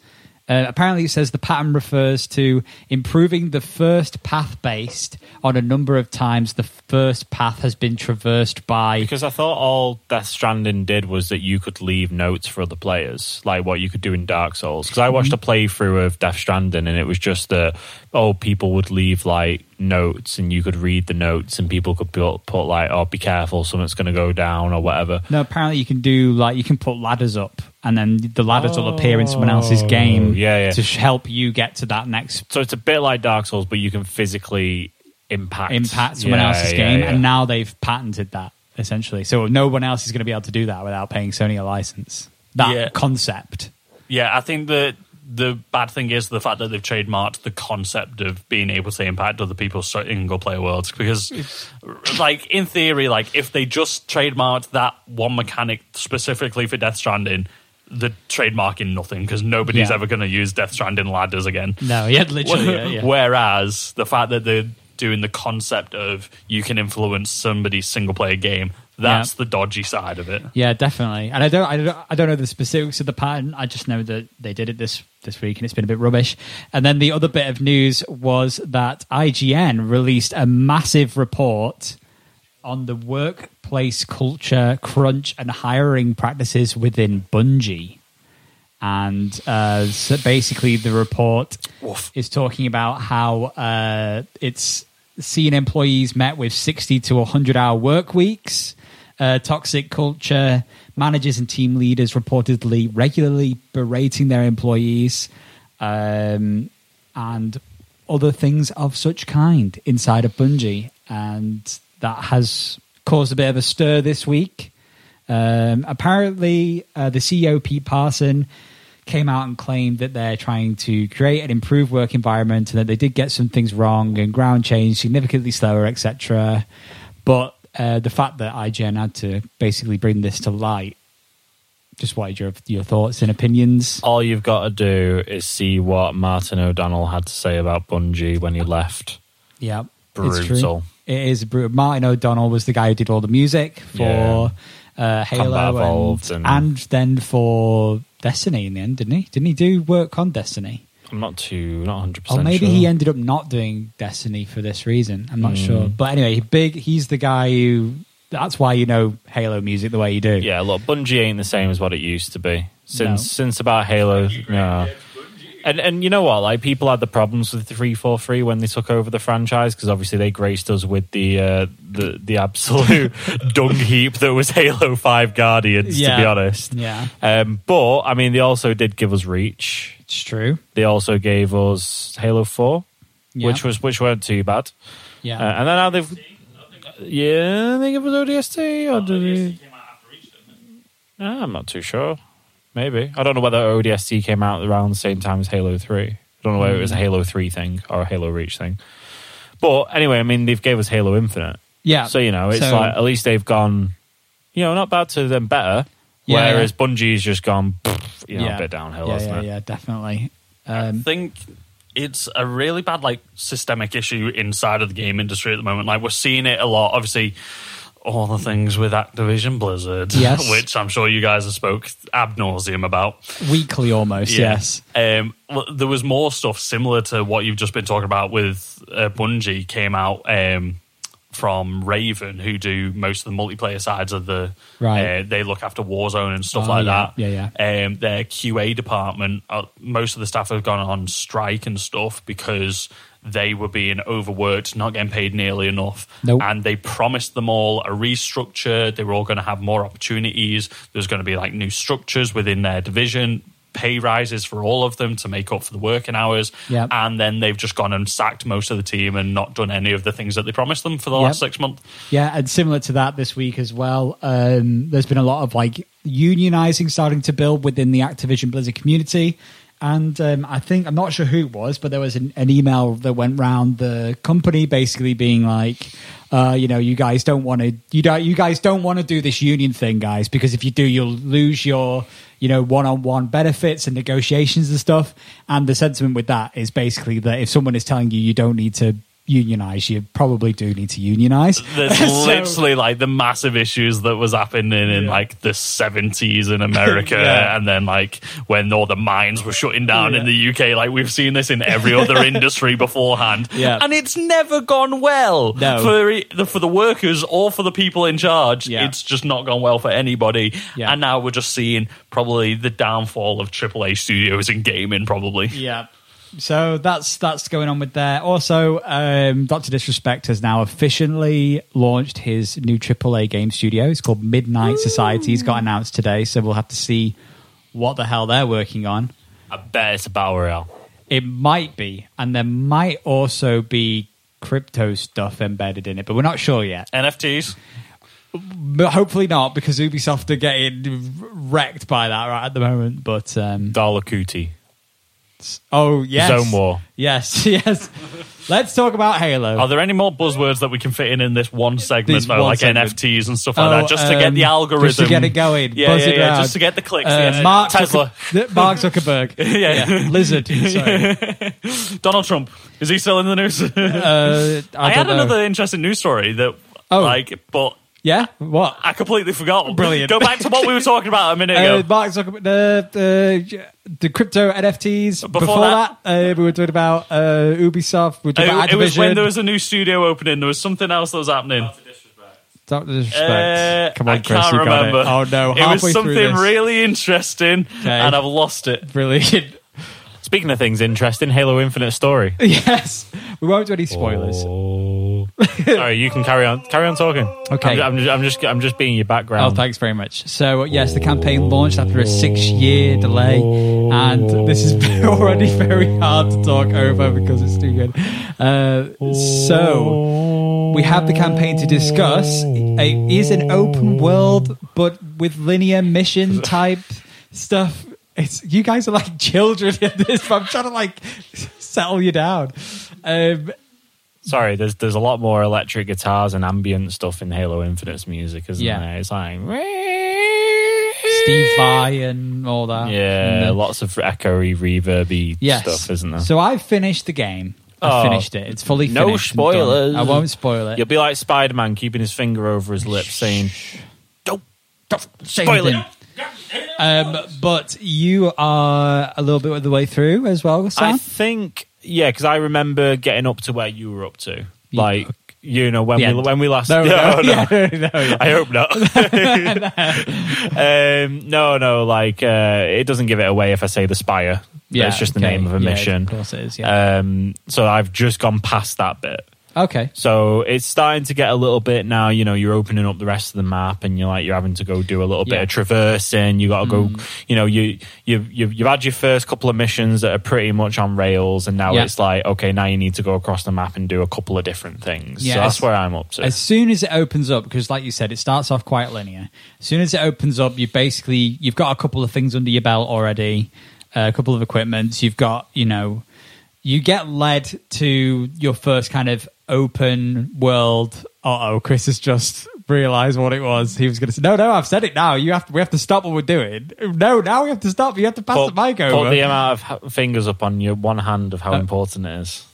Speaker 3: Uh, apparently, it says the pattern refers to improving the first path based on a number of times the first path has been traversed by.
Speaker 1: Because I thought all Death Stranding did was that you could leave notes for other players, like what you could do in Dark Souls. Because I watched a playthrough of Death Stranding, and it was just that oh, people would leave like notes, and you could read the notes, and people could put, put like, oh, be careful, something's going to go down or whatever.
Speaker 3: No, apparently you can do like you can put ladders up, and then the ladders will appear in someone else's oh, game.
Speaker 1: Oh, yeah, yeah.
Speaker 3: to sh- help you get to that next
Speaker 1: So it's a bit like Dark Souls, but you can physically impact
Speaker 3: impact someone
Speaker 1: Yeah,
Speaker 3: else's game, and now they've patented that essentially. So no one else is going to be able to do that without paying Sony a license. That concept.
Speaker 2: Yeah, I think that the bad thing is the fact that they've trademarked the concept of being able to impact other people's single player worlds. Because, like, in theory, like if they just trademarked that one mechanic specifically for Death Stranding, the trademarking nothing because nobody's
Speaker 3: Yeah.
Speaker 2: ever going to use Death Stranding ladders again.
Speaker 3: No, yeah, literally. yeah, yeah.
Speaker 2: Whereas the fact that they're doing the concept of you can influence somebody's single player game, that's the dodgy side of it.
Speaker 3: Yeah, definitely. And I don't, I don't, I don't know the specifics of the pattern. I just know that they did it this this week, and it's been a bit rubbish. And then the other bit of news was that IGN released a massive report on the workplace culture crunch and hiring practices within Bungie. And uh, so basically, the report
Speaker 2: Woof.
Speaker 3: is talking about how uh, it's seen employees met with 60 to 100 hour work weeks, uh, toxic culture, managers and team leaders reportedly regularly berating their employees, um, and other things of such kind inside of Bungie. and that has caused a bit of a stir this week. Um, apparently, uh, the CEO Pete Parson came out and claimed that they're trying to create an improved work environment and that they did get some things wrong and ground change significantly slower, etc. But uh, the fact that IGN had to basically bring this to light, just wanted your your thoughts and opinions.
Speaker 1: All you've got to do is see what Martin O'Donnell had to say about Bungie when he left.
Speaker 3: Yeah, it's true.
Speaker 1: Brutal.
Speaker 3: It is brutal. Martin O'Donnell was the guy who did all the music for uh, Halo and,
Speaker 1: and-
Speaker 3: and then for Destiny in the end, didn't he? Didn't he do work on Destiny?
Speaker 1: I'm not too, not 100
Speaker 3: Or
Speaker 1: percent.
Speaker 3: maybe
Speaker 1: sure.
Speaker 3: he ended up not doing Destiny for this reason. I'm not
Speaker 1: Mm.
Speaker 3: sure. But anyway, big. He's the guy who. That's why you know Halo music the way you do.
Speaker 1: Yeah, look, Bungie ain't the same as what it used to be since
Speaker 3: No.
Speaker 1: since about Halo. No. And and you know what? Like people had the problems with three four three when they took over the franchise because obviously they graced us with the uh, the the absolute dung heap that was Halo Five Guardians.
Speaker 3: Yeah.
Speaker 1: To be honest,
Speaker 3: Yeah,
Speaker 1: um, but I mean they also did give us Reach.
Speaker 3: it's true.
Speaker 1: They also gave us Halo Four,
Speaker 3: Yeah.
Speaker 1: which was which weren't too bad.
Speaker 3: Yeah,
Speaker 1: Uh, and then now they've yeah they give us ODST or did they? Ah, I'm not too sure. Maybe I don't know whether ODST came out around the same time as Halo Three. I don't know whether it was a
Speaker 3: Hmm.
Speaker 1: Halo Three thing or a Halo Reach thing. But anyway, I mean they've gave us Halo Infinite,
Speaker 3: yeah.
Speaker 1: so you know it's
Speaker 3: So-
Speaker 1: like at least they've gone, you know, not bad to them better.
Speaker 3: Yeah,
Speaker 1: whereas Bungie's just gone, you know,
Speaker 3: yeah.
Speaker 1: a bit downhill,
Speaker 3: Yeah,
Speaker 1: hasn't
Speaker 3: yeah,
Speaker 1: it?
Speaker 3: yeah, definitely.
Speaker 2: I
Speaker 3: Um,
Speaker 2: think it's a really bad like systemic issue inside of the game industry at the moment. Like we're seeing it a lot. Obviously, all the things with Activision Blizzard,
Speaker 3: Yes.
Speaker 2: which I'm sure you guys have spoke ab nauseum about.
Speaker 3: weekly almost. Yes.
Speaker 2: Um, there was more stuff similar to what you've just been talking about with uh, Bungie came out um, from Raven, who do most of the multiplayer sides of the.
Speaker 3: Right.
Speaker 2: Uh, they look after Warzone and stuff
Speaker 3: Oh,
Speaker 2: like
Speaker 3: yeah.
Speaker 2: that.
Speaker 3: Yeah, yeah.
Speaker 2: Um, their QA department, uh, most of the staff have gone on strike and stuff because they were being overworked, not getting paid nearly enough.
Speaker 3: Nope.
Speaker 2: And they promised them all a restructure. They were all going to have more opportunities. There's going to be like new structures within their division, pay rises for all of them to make up for the working hours.
Speaker 3: Yep.
Speaker 2: And then they've just gone and sacked most of the team and not done any of the things that they promised them for the
Speaker 3: Yep.
Speaker 2: last six months.
Speaker 3: Yeah, and similar to that this week as well. Um, there's been a lot of like unionizing starting to build within the Activision Blizzard community. And um, I think I'm not sure who it was, but there was an, an email that went round the company, basically being like, uh, you know, you guys don't want to, you don't, you guys don't want to do this union thing, guys, because if you do, you'll lose your, you know, one-on-one benefits and negotiations and stuff. And the sentiment with that is basically that if someone is telling you you don't need to unionize, you probably do need to unionize.
Speaker 2: There's
Speaker 3: So-
Speaker 2: literally like the massive issues that was happening in like the 70s in America,
Speaker 3: Yeah.
Speaker 2: and then like when all the mines were shutting down in the UK. Like we've seen this in every other industry beforehand,
Speaker 3: Yeah.
Speaker 2: and it's never gone well
Speaker 3: No.
Speaker 2: for the for the workers or for the people in charge.
Speaker 3: Yeah.
Speaker 2: It's just not gone well for anybody,
Speaker 3: Yeah.
Speaker 2: and now we're just seeing probably the downfall of AAA studios in gaming. Probably,
Speaker 3: Yeah. So that's that's going on with there. Also, um, Doctor Disrespect has now officially launched his new AAA game studio. It's called Midnight Society. It's got announced today, so we'll have to see what the hell they're working on.
Speaker 1: I bet it's a battle royale.
Speaker 3: It might be, and there might also be crypto stuff embedded in it, but we're not sure yet.
Speaker 2: NFTs.
Speaker 3: But hopefully not, because Ubisoft are getting wrecked by that right at the moment. But um,
Speaker 1: Darla Kuti.
Speaker 3: Oh yes,
Speaker 1: Zone War.
Speaker 3: Yes, yes. Let's talk about Halo.
Speaker 2: Are there any more buzzwords that we can fit in in this one segment, though,
Speaker 3: one
Speaker 2: like
Speaker 3: segment.
Speaker 2: NFTs and stuff like
Speaker 3: Oh,
Speaker 2: that, just to get
Speaker 3: um,
Speaker 2: the algorithm,
Speaker 3: just to get it going,
Speaker 2: Yeah,
Speaker 3: buzz
Speaker 2: yeah,
Speaker 3: it
Speaker 2: yeah,
Speaker 3: round.
Speaker 2: just to get the clicks.
Speaker 3: Uh,
Speaker 2: yeah.
Speaker 3: Mark,
Speaker 2: Tesla,
Speaker 3: Zucker- Mark Zuckerberg.
Speaker 2: Yeah.
Speaker 3: Lizard. Sorry.
Speaker 2: Donald Trump, is he still in the news?
Speaker 3: Uh, I,
Speaker 2: I, had
Speaker 3: know.
Speaker 2: another interesting news story that,
Speaker 3: Oh.
Speaker 2: like, but
Speaker 3: Yeah. What?
Speaker 2: I completely forgot.
Speaker 3: Brilliant.
Speaker 2: Go back to what we were talking about a minute
Speaker 3: Uh,
Speaker 2: ago.
Speaker 3: Mark Zuckerberg. The, the the crypto NFTs. Before,
Speaker 2: Before
Speaker 3: that, uh, we were talking about uh, Ubisoft. We were talking
Speaker 2: It,
Speaker 3: about
Speaker 2: it was when there was a new studio opening. There was something else that was happening.
Speaker 3: Doctor Disrespect.
Speaker 2: Uh,
Speaker 3: Come on,
Speaker 2: I
Speaker 3: Chris,
Speaker 2: can't
Speaker 3: you got
Speaker 2: remember.
Speaker 3: it. Oh no!
Speaker 2: it
Speaker 3: halfway
Speaker 2: was something really interesting,
Speaker 3: Okay.
Speaker 2: and I've lost it.
Speaker 3: brilliant.
Speaker 1: Speaking of things interesting, Halo Infinite story.
Speaker 3: yes, we won't do any spoilers.
Speaker 1: Oh. Sorry, you can carry on. Carry on talking.
Speaker 3: Okay.
Speaker 1: I'm, I'm, just, I'm just I'm just being your background.
Speaker 3: Oh, thanks very much. So, yes, the campaign launched after a six year delay, and this is already very hard to talk over because it's too good. Uh, so, we have the campaign to discuss. It is an open world, but with linear mission type stuff. It's you guys are like children in this, but I'm trying to like settle you down. Um,
Speaker 1: Sorry, there's there's a lot more electric guitars and ambient stuff in Halo Infinite's music, isn't
Speaker 3: Yeah.
Speaker 1: there? It's like
Speaker 3: Steve Vai and all that.
Speaker 1: Yeah, lots of echoey, reverby
Speaker 3: yes.
Speaker 1: stuff, isn't there?
Speaker 3: So I finished the game. I
Speaker 1: Oh.
Speaker 3: finished it. It's fully
Speaker 1: No
Speaker 3: finished. done.
Speaker 1: spoilers.
Speaker 3: I won't spoil it.
Speaker 1: You'll be like Spider Man keeping his finger over his lips, saying, "Don't
Speaker 3: Say
Speaker 1: spoil it."
Speaker 3: Um, but you are a little bit of the way through as well, Sam.
Speaker 1: I think, yeah, because I remember getting up to where you were up to, like you know when
Speaker 3: The
Speaker 1: we
Speaker 3: end.
Speaker 1: when we last.
Speaker 3: no, no, yeah, no, yeah.
Speaker 1: I hope not. um, no, no, like uh, it doesn't give it away if I say the Spire.
Speaker 3: Yeah,
Speaker 1: it's just the
Speaker 3: okay.
Speaker 1: name of a
Speaker 3: Yeah,
Speaker 1: mission.
Speaker 3: Of course it is. Yeah.
Speaker 1: Um, so I've just gone past that bit.
Speaker 3: Okay.
Speaker 1: So it's starting to get a little bit now. You know, you're opening up the rest of the map, and you're like you're having to go do a little
Speaker 3: Yeah.
Speaker 1: bit of traversing. You got to go.
Speaker 3: Mm.
Speaker 1: You know, you you've, you've you've had your first couple of missions that are pretty much on rails, and now
Speaker 3: Yeah.
Speaker 1: it's like okay, now you need to go across the map and do a couple of different things.
Speaker 3: Yeah,
Speaker 1: so that's
Speaker 3: as-
Speaker 1: where I'm up to.
Speaker 3: As soon as it opens up, because like you said, it starts off quite linear. As soon as it opens up, you basically you've got a couple of things under your belt already, uh, a couple of equipments. You've got you know, you get led to your first kind of open world. Uh oh, Chris has just realised what it was. He was going to say, "No, no, I've said it now. You have to. We have to stop what we're doing. No, now we have to stop. You have to pass
Speaker 1: put,
Speaker 3: the mic
Speaker 1: put
Speaker 3: over."
Speaker 1: the amount of fingers up on your one hand of how
Speaker 3: Oh.
Speaker 1: important it is.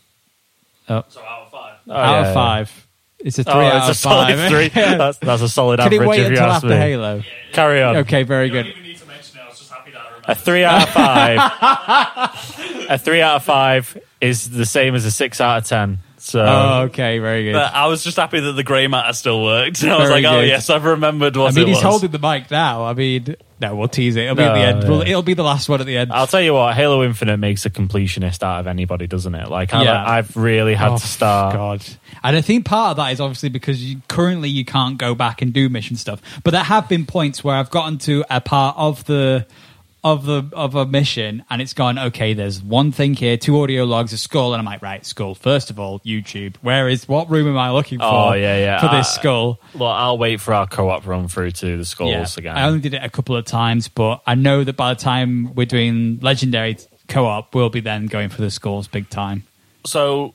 Speaker 3: Oh,
Speaker 2: So out of five.
Speaker 1: Oh,
Speaker 3: out
Speaker 1: yeah,
Speaker 3: of
Speaker 1: yeah.
Speaker 3: five. It's a three
Speaker 1: Oh,
Speaker 3: out
Speaker 1: it's a
Speaker 3: of
Speaker 1: solid
Speaker 3: five.
Speaker 1: three. That's, that's a solid
Speaker 3: Can
Speaker 1: average.
Speaker 3: it wait
Speaker 1: if
Speaker 3: until after
Speaker 1: me.
Speaker 3: Halo?
Speaker 1: Carry on.
Speaker 3: Okay, very
Speaker 2: You
Speaker 3: good.
Speaker 2: even need to mention it. I was just happy that I.
Speaker 1: A three out of five. a three out of five is the same as a six out of ten. So
Speaker 3: Oh, okay, very good.
Speaker 2: But I was just happy that the grey matter still worked. I was like, oh yes, I've remembered what
Speaker 3: I mean, he's
Speaker 2: was.
Speaker 3: holding the mic now. I mean, no, we'll tease it. It'll be at the end.
Speaker 1: yeah.
Speaker 3: Well, it'll be the last one at the end.
Speaker 1: I'll tell you what, Halo Infinite makes a completionist out of anybody, doesn't it? Like I,
Speaker 3: Yeah.
Speaker 1: I've really had
Speaker 3: Oh,
Speaker 1: to start.
Speaker 3: God. And I think part of that is obviously because you, currently you can't go back and do mission stuff. But there have been points where I've gotten to a part of the of the of a mission and it's gone okay there's one thing here two audio logs a skull and i'm like right skull first of all youtube where is what room am i looking for
Speaker 1: Oh, yeah, yeah.
Speaker 3: for this
Speaker 1: Uh,
Speaker 3: skull
Speaker 1: Well, I'll wait for our co-op run through to the skulls again.
Speaker 3: I only did it a couple of times, but I know that by the time we're doing legendary co-op, we'll be then going for the skulls big time.
Speaker 2: so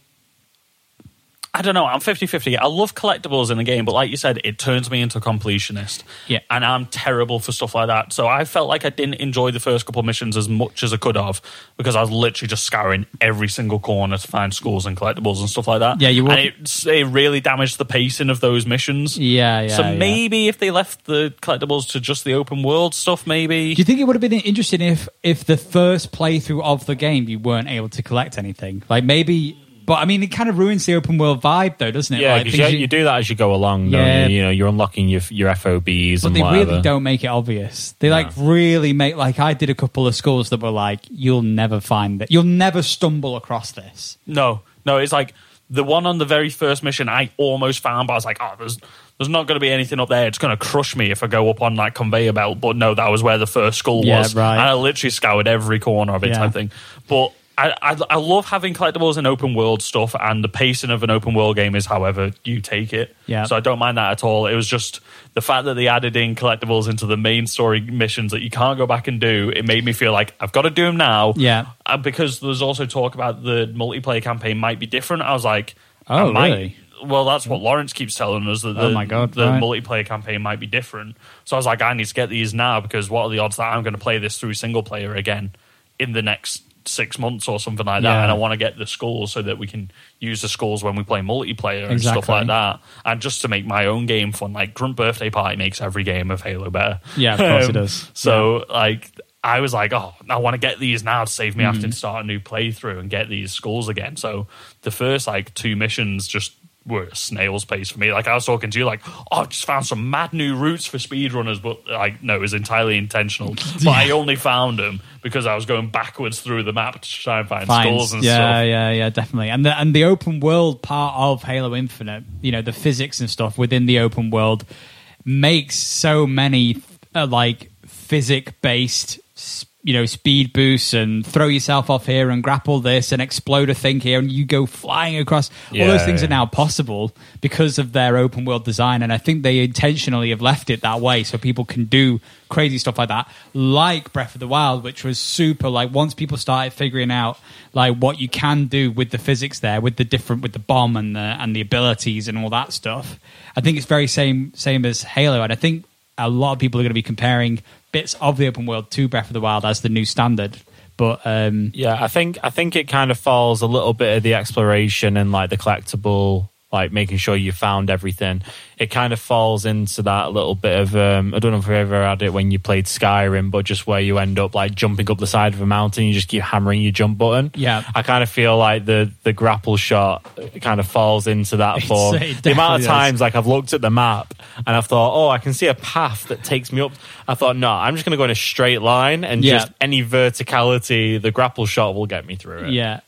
Speaker 2: I don't know. I'm 50 50. I love collectibles in the game, but like you said, it turns me into a completionist.
Speaker 3: Yeah.
Speaker 2: And I'm terrible for stuff like that. So I felt like I didn't enjoy the first couple of missions as much as I could have because I was literally just scouring every single corner to find skulls and collectibles and stuff like that.
Speaker 3: Yeah, you will-
Speaker 2: And it, it really damaged the pacing of those missions.
Speaker 3: Yeah, yeah.
Speaker 2: so
Speaker 3: yeah.
Speaker 2: maybe if they left the collectibles to just the open world stuff, maybe.
Speaker 3: Do you think it would have been interesting if, if the first playthrough of the game you weren't able to collect anything? Like maybe, but I mean, it kind of ruins the open world vibe, though, doesn't it?
Speaker 1: yeah,
Speaker 3: like,
Speaker 1: because
Speaker 3: things
Speaker 1: you, you do that as you go along.
Speaker 3: Yeah.
Speaker 1: you? you know, you're unlocking your your FOBs
Speaker 3: But
Speaker 1: and
Speaker 3: they
Speaker 1: whatever.
Speaker 3: really don't make it obvious. They like really make like I did a couple of skulls that were like you'll never find that. You'll never stumble across this.
Speaker 2: No, no, it's like the one on the very first mission I almost found, but I was like, oh, there's there's not going to be anything up there. It's going to crush me if I go up on that conveyor belt. But no, that was where the first skull
Speaker 3: Yeah,
Speaker 2: was.
Speaker 3: right.
Speaker 2: And I literally scoured every corner of it,
Speaker 3: Yeah.
Speaker 2: type thing. But I, I, I love having collectibles and open world stuff, and the pacing of an open world game is however you take it.
Speaker 3: Yeah.
Speaker 2: So I don't mind that at all. It was just the fact that they added in collectibles into the main story missions that you can't go back and do. It made me feel like I've got to do them now.
Speaker 3: Yeah.
Speaker 2: Uh, because there's also talk about the multiplayer campaign might be different. I was like,
Speaker 3: Oh,
Speaker 2: I
Speaker 3: really?
Speaker 2: Well, that's what Lawrence keeps telling us that the,
Speaker 3: Oh, my God,
Speaker 2: the
Speaker 3: right.
Speaker 2: multiplayer campaign might be different. So I was like, I need to get these now because what are the odds that I'm going to play this through single player again in the next six months or something like that?
Speaker 3: Yeah.
Speaker 2: And I want to get the skulls so that we can use the skulls when we play multiplayer and stuff like that. And just to make my own game fun, like Grunt Birthday Party makes every game of Halo better.
Speaker 3: Yeah, of course it does.
Speaker 2: So like I was like, oh, I want to get these now to save me
Speaker 3: Mm-hmm.
Speaker 2: having to start a new playthrough and get these skulls again. So the first like two missions just were a snail's pace for me. Like I was talking to you, like, oh, I just found some mad new routes for speedrunners, but like, no, it was entirely intentional. But I only found them because I was going backwards through the map to try and find
Speaker 3: Fines.
Speaker 2: skulls and
Speaker 3: yeah,
Speaker 2: stuff.
Speaker 3: Yeah, yeah, yeah, definitely. And the and the open world part of Halo Infinite, you know, the physics and stuff within the open world makes so many uh, like physic based you know speed boosts and throw yourself off here and grapple this and explode a thing here and you go flying across. All those things
Speaker 1: yeah.
Speaker 3: are now possible because of their open world design. And i think they intentionally have left it that way so people can do crazy stuff like that like breath of the wild which was super like once people started figuring out like what you can do with the physics there with the different with the bomb and the and the abilities and all that stuff i think it's very same same as halo. And i think a lot of people are going to be comparing bits of the open world to Breath of the Wild as the new standard. But um,
Speaker 1: Yeah, I think I think it kind of falls a little bit of the exploration and like the collectible, like making sure you found everything. It kind of falls into that little bit of um, I don't know if you ever had it when you played Skyrim, but just where you end up like jumping up the side of a mountain, you just keep hammering your jump button.
Speaker 3: Yeah.
Speaker 1: I kind of feel like the the grapple shot kind of falls into that
Speaker 3: It's-
Speaker 1: for
Speaker 3: it
Speaker 1: the amount of times like I've looked at the map and I've thought, oh, I can see a path that takes me up. I thought, no, I'm just going to go in a straight line and
Speaker 3: Yeah.
Speaker 1: just any verticality, the grapple shot will get me through it.
Speaker 3: yeah,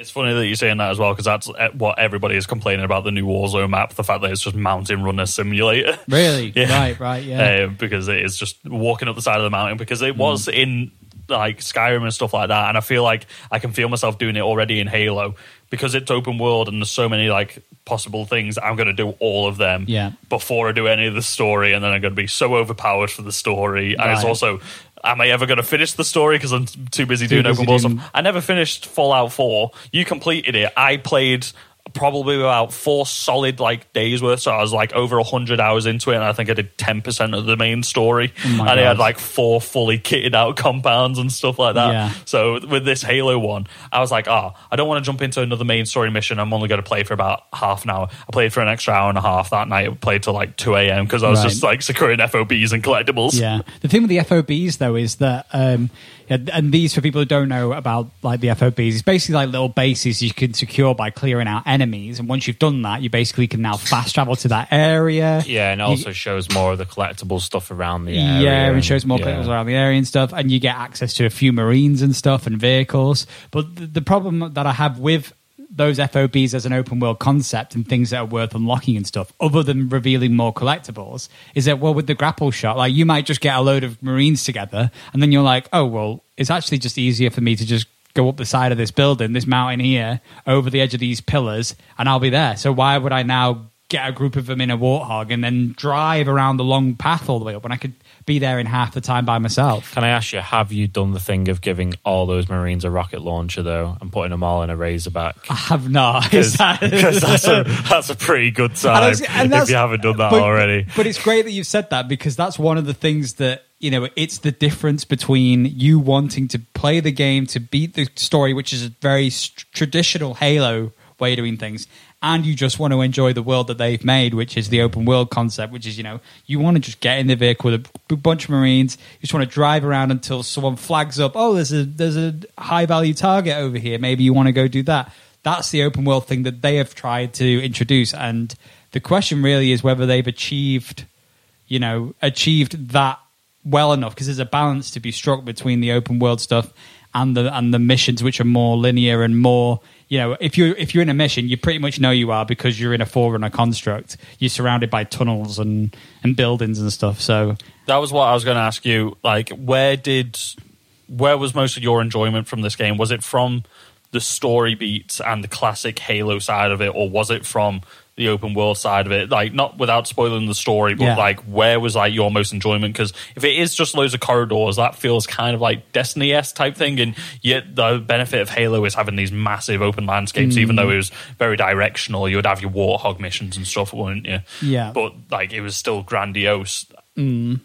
Speaker 2: It's funny that you're saying that as well because that's uh, what everybody is complaining about the new Warzone map. The fact that it's just mountain runner simulator.
Speaker 3: really,
Speaker 2: Yeah.
Speaker 3: right, right, yeah,
Speaker 2: uh, because it is just walking up the side of the mountain because it was in like Skyrim and stuff like that, and I feel like I can feel myself doing it already in Halo because it's open world and there's so many like possible things. I'm going to do all of them
Speaker 3: Yeah.
Speaker 2: before I do any of the story, and then I'm going to be so overpowered for the story. And it's also. Am I ever going to finish the story because I'm too busy
Speaker 3: Too
Speaker 2: doing
Speaker 3: busy
Speaker 2: open world
Speaker 3: doing-
Speaker 2: stuff? I never finished Fallout 4. You completed it. I played probably about four solid like days worth. So I was like over hundred hours into it, and I think I did ten percent of the main story.
Speaker 3: Oh
Speaker 2: and it had like four fully kitted out compounds and stuff like that.
Speaker 3: Yeah.
Speaker 2: So with this Halo one, I was like, oh, I don't want to jump into another main story mission. I'm only going to play for about half an hour. I played for an extra hour and a half that night. I played till like two a.m. because I was
Speaker 3: Right.
Speaker 2: just like securing FOBs and collectibles.
Speaker 3: yeah. The thing with the FOBs though is that, um, and these for people who don't know about like the FOBs, it's basically like little bases you can secure by clearing out enemies, and once you've done that, you basically can now fast travel to that area.
Speaker 1: Yeah, and it
Speaker 3: You-
Speaker 1: also shows more of the collectible stuff around the area.
Speaker 3: Yeah, and shows more
Speaker 1: yeah.
Speaker 3: collectibles around the area and stuff, and you get access to a few marines and stuff and vehicles. But the, the problem that I have with those FOBs as an open world concept and things that are worth unlocking and stuff, other than revealing more collectibles, is that well with the grapple shot, like you might just get a load of marines together, and then you're like, oh well, it's actually just easier for me to just go up the side of this building, this mountain here, over the edge of these pillars, and I'll be there. So why would I now get a group of them in a warthog and then drive around the long path all the way up when I could be there in half the time by myself?
Speaker 1: Can I ask you, have you done the thing of giving all those Marines a rocket launcher though, and putting them all in a Razorback?
Speaker 3: I have not. Is that-
Speaker 1: Because that's a that's a pretty good
Speaker 3: And
Speaker 1: time
Speaker 3: that's- and
Speaker 1: if you haven't done that
Speaker 3: but-
Speaker 1: already.
Speaker 3: But it's great that you've said that because that's one of the things that you know. It's the difference between you wanting to play the game to beat the story, which is a very s- traditional Halo way of doing things, and you just want to enjoy the world that they've made, which is the open world concept, which is you know you want to just get in the vehicle with a bunch of Marines, you just want to drive around until someone flags up. Oh, there's a there's a high value target over here. Maybe you want to go do that. That's the open world thing that they have tried to introduce, and the question really is whether they've achieved, you know, achieved that well enough because there's a balance to be struck between the open world stuff and the and the missions which are more linear and more you know if you're if you're in a mission you pretty much know you are because you're in a forerunner construct you're surrounded by tunnels and and buildings and stuff so
Speaker 2: That was what I was going to ask you. Like, where did, where was most of your enjoyment from this game? Was it from the story beats and the classic Halo side of it, or was it from the open world side of it? Like, not without spoiling the story, but
Speaker 3: Yeah.
Speaker 2: like, where was like your most enjoyment? Because if it is just loads of corridors, that feels kind of like Destiny s type thing. And yet, the benefit of Halo is having these massive open landscapes. Even though mm. it was very directional, you would have your warthog missions and stuff, wouldn't you?
Speaker 3: Yeah.
Speaker 2: But like, it was still grandiose.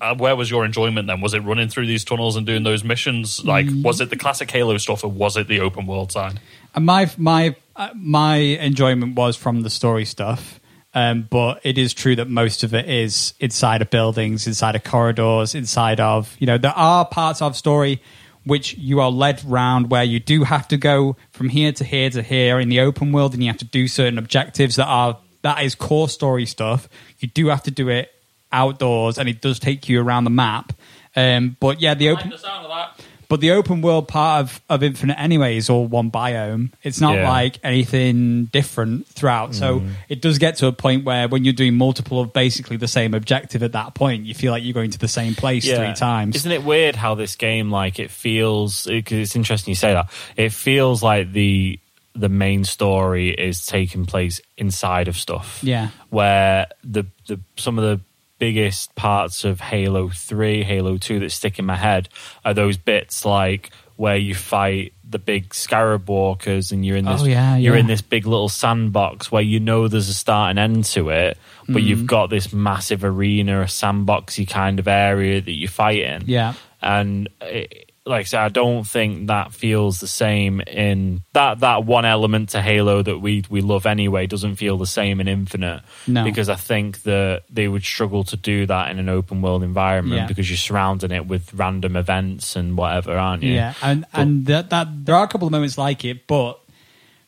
Speaker 2: Uh, where was your enjoyment then? Was it running through these tunnels and doing those missions? Like, was it the classic Halo stuff, or was it the open world side?
Speaker 3: And my my uh, my enjoyment was from the story stuff, um, but it is true that most of it is inside of buildings, inside of corridors, inside of you know there are parts of story which you are led round where you do have to go from here to here to here in the open world, and you have to do certain objectives that are that is core story stuff. You do have to do it outdoors, and it does take you around the map. Um, but yeah, the open
Speaker 2: the sound of that.
Speaker 3: but the open world part of, of Infinite anyway is all one biome. It's not
Speaker 1: Yeah.
Speaker 3: like anything different throughout. So it does get to a point where when you're doing multiple of basically the same objective at that point, you feel like you're going to the same place three times.
Speaker 1: Isn't it weird how this game like it feels? Because it's interesting you say that. It feels like the the main story is taking place inside of stuff.
Speaker 3: Yeah.
Speaker 1: where the the some of the biggest parts of Halo Three, Halo Two that stick in my head are those bits like where you fight the big scarab walkers and you're in this
Speaker 3: Oh, yeah,
Speaker 1: you're
Speaker 3: yeah.
Speaker 1: in this big little sandbox where you know there's a start and end to it but
Speaker 3: Mm.
Speaker 1: you've got this massive arena a sandboxy kind of area that you fight in
Speaker 3: Yeah.
Speaker 1: and it, like I said, I don't think that feels the same in that that one element to Halo that we we love anyway doesn't feel the same in Infinite.
Speaker 3: No.
Speaker 1: because I think that they would struggle to do that in an open world environment
Speaker 3: Yeah.
Speaker 1: because you're surrounding it with random events and whatever, aren't you?
Speaker 3: Yeah, and and that, that there are a couple of moments like it, but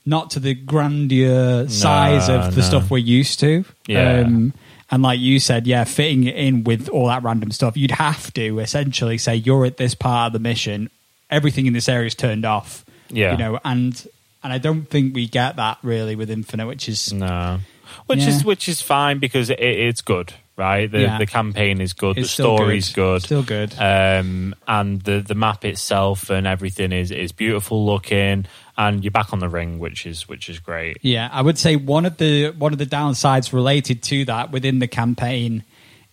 Speaker 3: not to the grandeur size of the
Speaker 1: no.
Speaker 3: stuff we're used to.
Speaker 1: Yeah.
Speaker 3: Um, and like you said, yeah, fitting it in with all that random stuff, you'd have to essentially say you're at this part of the mission, everything in this area is turned off.
Speaker 1: Yeah.
Speaker 3: you know, and and I don't think we get that really with Infinite, which is
Speaker 1: No, which
Speaker 3: Yeah.
Speaker 1: is which is fine because it, it's good, right? The
Speaker 3: Yeah.
Speaker 1: the campaign is good,
Speaker 3: It's
Speaker 1: the story's good,
Speaker 3: Still good.
Speaker 1: um, and the the map itself and everything is is beautiful looking, and you're back on the ring, which is which is great.
Speaker 3: Yeah, I would say one of the one of the downsides related to that within the campaign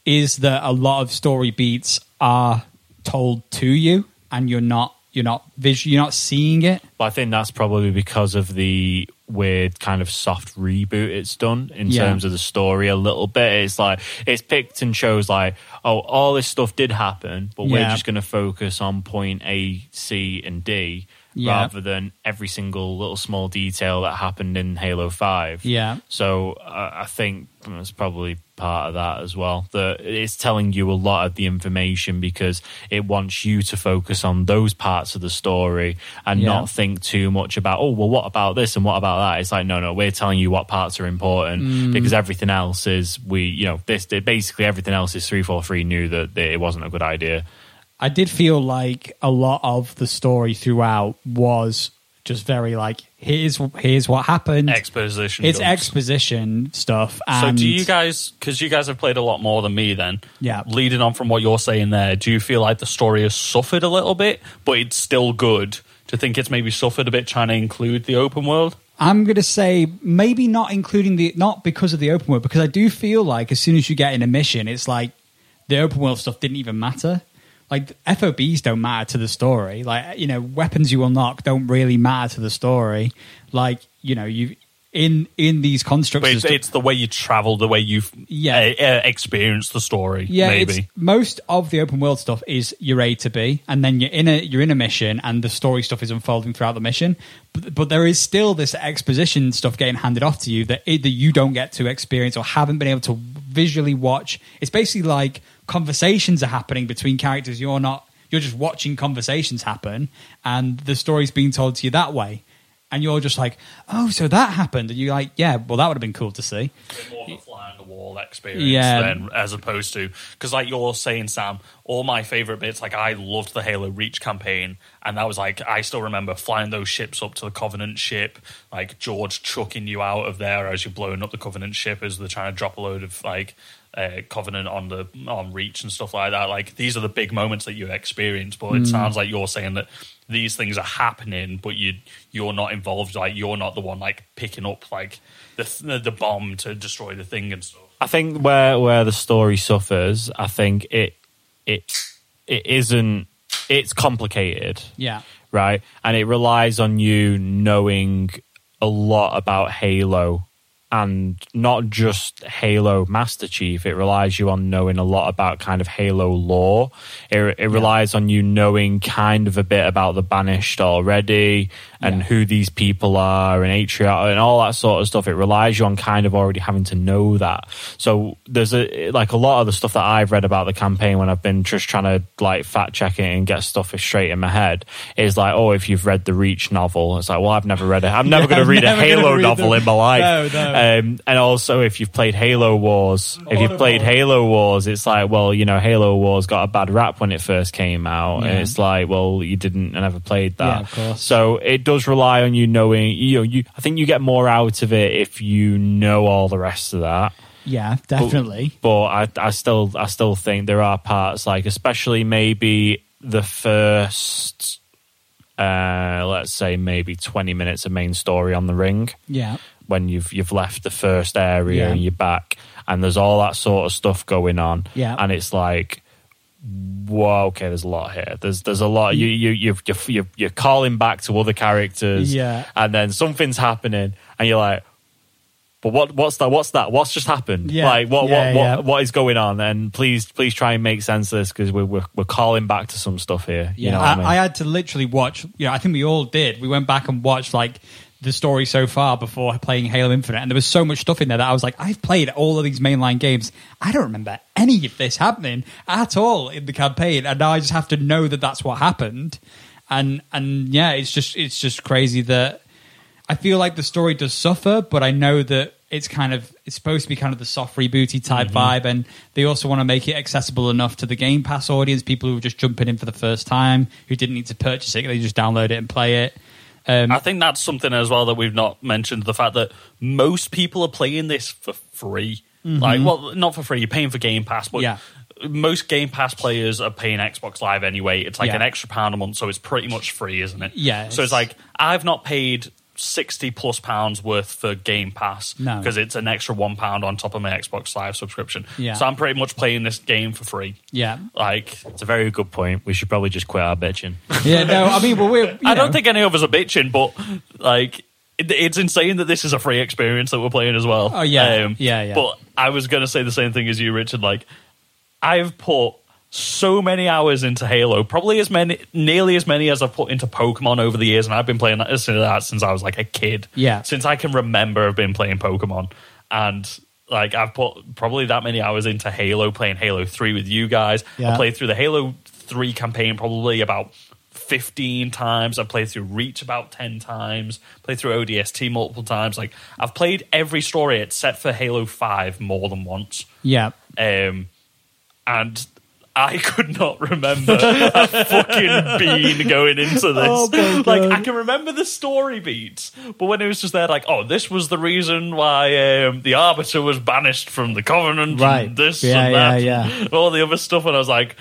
Speaker 3: is that a lot of story beats are told to you, and you're not you're not vis- you're not seeing it.
Speaker 1: But I think that's probably because of the weird kind of soft reboot it's done in
Speaker 3: Yeah.
Speaker 1: terms of the story a little bit. It's like it's picked and shows like, oh, all this stuff did happen, but we're just going to focus on point A, C, and D.
Speaker 3: Yeah.
Speaker 1: Rather than every single little small detail that happened in Halo Five,
Speaker 3: Yeah.
Speaker 1: So uh, I think it's probably part of that as well. That it's telling you a lot of the information because it wants you to focus on those parts of the story and
Speaker 3: Yeah.
Speaker 1: not think too much about oh well what about this and what about that. It's like no no we're telling you what parts are important
Speaker 3: Mm.
Speaker 1: because everything else is we you know this basically everything else is three four three knew that it wasn't a good idea.
Speaker 3: I did feel like a lot of the story throughout was just very like here's here's what happened.
Speaker 2: Exposition.
Speaker 3: it's
Speaker 2: dumps.
Speaker 3: exposition stuff.
Speaker 2: So do you guys, because you guys have played a lot more than me then,
Speaker 3: Yeah.
Speaker 2: leading on from what you're saying there, do you feel like the story has suffered a little bit, but it's still good? Do you think it's maybe suffered a bit trying to include the open world?
Speaker 3: I'm going to say maybe not including the not because of the open world because I do feel like as soon as you get in a mission, it's like the open world stuff didn't even matter. Like FOBs don't matter to the story. Like you know, weapons you unlock don't really matter to the story. Like you know, you in in these constructs.
Speaker 2: It's, it's the way you travel, the way you've
Speaker 3: Yeah.
Speaker 2: uh, uh, experienced the story,
Speaker 3: yeah,
Speaker 2: maybe.
Speaker 3: most of the open world stuff is your A to B, and then you're in a you're in a mission, and the story stuff is unfolding throughout the mission. But, but there is still this exposition stuff getting handed off to you that either you don't get to experience or haven't been able to visually watch. It's basically like conversations are happening between characters. You're not you're just watching conversations happen, and the story's being told to you that way. And you're just like, oh, so that happened, and you're like, yeah, well, that would have been cool to see.
Speaker 2: more of a fly on the wall experience
Speaker 3: Yeah.
Speaker 2: than as opposed to because like you're saying sam all my favorite bits like i loved the halo reach campaign and that was like i still remember flying those ships up to the covenant ship like george chucking you out of there as you're blowing up the covenant ship as they're trying to drop a load of like uh, covenant on the on reach and stuff like that like these are the big moments that you experience but it sounds like you're saying that these things are happening but you you're not involved like you're not the one like picking up like the the bomb to destroy the thing and stuff
Speaker 1: I think where where the story suffers, I think it it it isn't it's complicated.
Speaker 3: Yeah.
Speaker 1: right? And it relies on you knowing a lot about Halo and not just Halo Master Chief. It relies you on knowing a lot about kind of Halo lore. It, it relies on you knowing kind of a bit about the Banished already and
Speaker 3: Yeah.
Speaker 1: who these people are and Atriox and all that sort of stuff. It relies you on kind of already having to know that. So there's a like a lot of the stuff that I've read about the campaign when I've been just trying to like fact check it and get stuff straight in my head is like, oh, if you've read the Reach novel, it's like, well, I've never read it. I'm never
Speaker 3: Yeah,
Speaker 1: going to read a Halo novel
Speaker 3: the-
Speaker 1: in my life.
Speaker 3: No, no.
Speaker 1: Um, and also, if you've played Halo Wars, if you've played Halo Wars, it's like, well, you know, Halo Wars got a bad rap when it first came out,
Speaker 3: Yeah.
Speaker 1: and it's like, well, you didn't never played that.
Speaker 3: Yeah, of course.
Speaker 1: So it does rely on you knowing. You know, you. I think you get more out of it if you know all the rest of that.
Speaker 3: Yeah, definitely.
Speaker 1: But I, I still, I still think there are parts like, especially maybe the first, uh, let's say maybe twenty minutes of main story on the ring
Speaker 3: Yeah.
Speaker 1: When you've you've left the first area
Speaker 3: Yeah.
Speaker 1: and you're back, and there's all that sort of stuff going on.
Speaker 3: Yeah.
Speaker 1: and it's like. Whoa, okay. There's a lot here. There's there's a lot. You you you you're, you're, you're calling back to other characters.
Speaker 3: Yeah.
Speaker 1: and then something's happening, and you're like, but what what's that? What's that? What's just happened?
Speaker 3: Yeah.
Speaker 1: Like what
Speaker 3: Yeah,
Speaker 1: what,
Speaker 3: yeah.
Speaker 1: what what is going on? And please please try and make sense of this because we're, we're we're calling back to some stuff here. You
Speaker 3: Yeah,
Speaker 1: know
Speaker 3: I,
Speaker 1: I mean?
Speaker 3: I had to literally watch. You know, I think we all did. We went back and watched like the story so far before playing Halo Infinite, and there was so much stuff in there that I was like, I've played all of these mainline games. I don't remember any of this happening at all in the campaign, and now I just have to know that that's what happened. And and yeah, it's just it's just crazy that I feel like the story does suffer, but I know that it's kind of it's supposed to be kind of the soft rebooty type mm-hmm. vibe, and they also want to make it accessible enough to the Game Pass audience, people who are just jumping in for the first time, who didn't need to purchase it, they just download it and play it. Um,
Speaker 2: I think that's something as well that we've not mentioned the fact that most people are playing this for free. Like, well, not for free, you're paying for Game Pass, but
Speaker 3: Mm-hmm. Yeah.
Speaker 2: most Game Pass players are paying Xbox Live anyway. It's like
Speaker 3: Yeah.
Speaker 2: an extra pound a month, so it's pretty much free, isn't it?
Speaker 3: Yeah,
Speaker 2: So
Speaker 3: it's
Speaker 2: like, I've not paid 60 plus pounds worth for Game Pass
Speaker 3: No.
Speaker 2: because it's an extra one pound on top of my Xbox Live subscription.
Speaker 3: Yeah.
Speaker 2: So I'm pretty much playing this game for free.
Speaker 3: yeah,
Speaker 2: Like,
Speaker 1: it's a very good point. We should probably just quit our bitching.
Speaker 3: yeah. No, I mean, well, we're. you
Speaker 2: I don't think any of us are bitching, but like it, it's insane that this is a free experience that we're playing as well. Um,
Speaker 3: Oh, yeah. Yeah, yeah.
Speaker 2: But I was going to say the same thing as you, Richard. Like I've put so many hours into Halo, probably as many, nearly as many as I've put into Pokemon over the years, and I've been playing that, that since I was like a kid.
Speaker 3: Yeah.
Speaker 2: since I can remember, I've been playing Pokemon, and like I've put probably that many hours into Halo, playing Halo Three with you guys.
Speaker 3: Yeah.
Speaker 2: I played through the Halo Three campaign probably about 15 times. I've played through Reach about 10 times, played through ODST multiple times. Like, I've played every story except for Halo 5 more than once.
Speaker 3: Yeah,
Speaker 2: Um, and I could not remember a fucking bean going into this.
Speaker 3: Oh
Speaker 2: like, I can remember the story beats, but when it was just there, like, oh, this was the reason why um, the Arbiter was banished from the Covenant,
Speaker 3: Right.
Speaker 2: and this
Speaker 3: Yeah,
Speaker 2: and that,
Speaker 3: yeah,
Speaker 2: and all the other stuff, and I was like,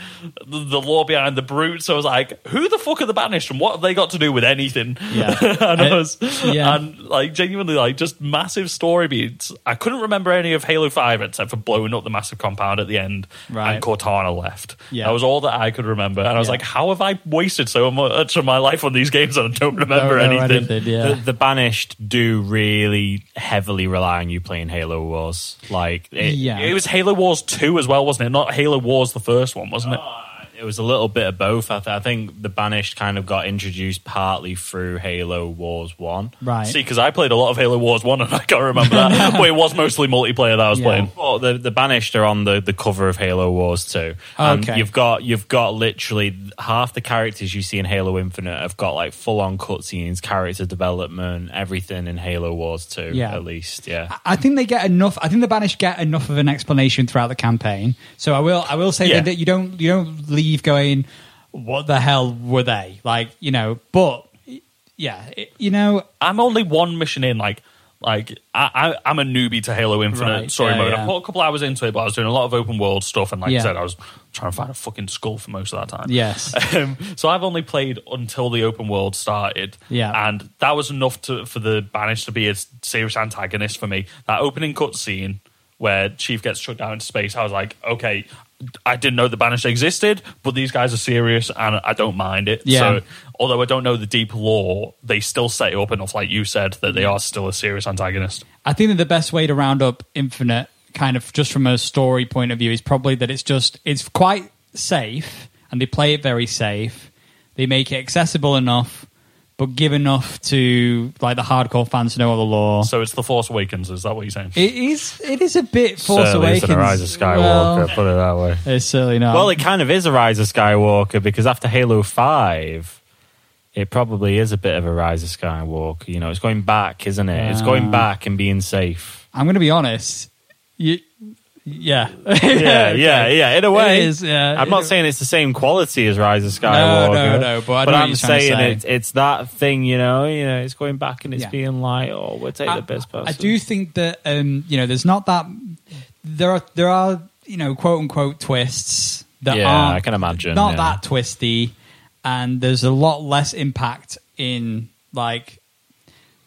Speaker 2: the, the lore behind the brutes. I was like, who the fuck are the banished, and what have they got to do with anything?
Speaker 3: Yeah.
Speaker 2: and I was,
Speaker 3: yeah.
Speaker 2: and like genuinely, like just massive story beats. I couldn't remember any of Halo Five except for blowing up the massive compound at the end,
Speaker 3: Right.
Speaker 2: and Cortana left.
Speaker 3: Yeah.
Speaker 2: That was all that I could remember, and I was
Speaker 3: Yeah.
Speaker 2: like, how have I wasted so much of my life on these games and I don't remember
Speaker 3: Don't know
Speaker 2: anything?
Speaker 3: yeah.
Speaker 1: The, the banished do really heavily rely on you playing Halo Wars. Like it,
Speaker 3: yeah,
Speaker 2: It was Halo Wars Two as well, wasn't it? Not Halo Wars the first one, wasn't it?
Speaker 1: Oh, it was a little bit of both. I, th- I think the banished kind of got introduced partly through Halo Wars One.
Speaker 3: right.
Speaker 2: See, because I played a lot of Halo Wars One, and I can't remember that. but it was mostly multiplayer that I was
Speaker 3: Yeah.
Speaker 2: playing.
Speaker 1: Well, the the banished are on the, the cover of Halo Wars Two. And
Speaker 3: Okay.
Speaker 1: you've got you've got literally half the characters you see in Halo Infinite have got like full on cutscenes, character development, everything in Halo Wars two.
Speaker 3: Yeah.
Speaker 1: at least, yeah.
Speaker 3: I think they get enough. I think the banished get enough of an explanation throughout the campaign. So I will. I will say
Speaker 2: Yeah.
Speaker 3: that you don't. You don't leave going. What the hell were they like? You know. But yeah, it- you know.
Speaker 2: I'm only one mission in. Like, like I, I, I'm a newbie to Halo Infinite
Speaker 3: Right,
Speaker 2: story
Speaker 3: yeah,
Speaker 2: mode.
Speaker 3: yeah.
Speaker 2: I put a couple hours into it, but I was doing a lot of open world stuff, and like
Speaker 3: Yeah.
Speaker 2: I said, I was trying to find a fucking skull for most of that time.
Speaker 3: Yes.
Speaker 2: Um, so I've only played until the open world started.
Speaker 3: Yeah.
Speaker 2: And that was enough to for the Banished to be a serious antagonist for me. That opening cutscene where Chief gets shut down into space, I was like, okay, I didn't know the Banished existed, but these guys are serious and I don't mind it.
Speaker 3: Yeah.
Speaker 2: So although I don't know the deep lore, they still set it up enough, like you said, that they are still a serious antagonist.
Speaker 3: I think that the best way to round up Infinite, kind of just from a story point of view, is probably that it's just it's quite safe, and they play it very safe. They make it accessible enough, but give enough to like the hardcore fans to know all the lore.
Speaker 2: So it's the Force Awakens, is that what you're saying?
Speaker 3: It is. It is a bit Force
Speaker 1: Certainly
Speaker 3: Awakens.
Speaker 1: isn't a Rise of Skywalker,
Speaker 3: Well,
Speaker 1: put it that way.
Speaker 3: it's certainly not.
Speaker 1: Well, it kind of is a Rise of Skywalker because after Halo 5, it probably is a bit of a Rise of Skywalker. You know, it's going back, isn't it? It's going back and being safe.
Speaker 3: I'm going to be honest. You, yeah,
Speaker 1: yeah, yeah, yeah. In a way,
Speaker 3: It is, yeah.
Speaker 1: I'm not saying it's the same quality as Rise of Skywalker.
Speaker 3: no, no, no. but what
Speaker 1: I'm
Speaker 3: you're trying to
Speaker 1: saying
Speaker 3: say.
Speaker 1: it's it's that thing. You know, you know, it's going back and it's
Speaker 3: Yeah.
Speaker 1: being like, oh, we'll take
Speaker 3: I,
Speaker 1: the best person.
Speaker 3: I do think that um, you know, there's not that there are there are you know quote unquote twists that
Speaker 1: Yeah,
Speaker 3: aren't
Speaker 1: I can imagine,
Speaker 3: not
Speaker 1: yeah.
Speaker 3: that twisty, and there's a lot less impact in like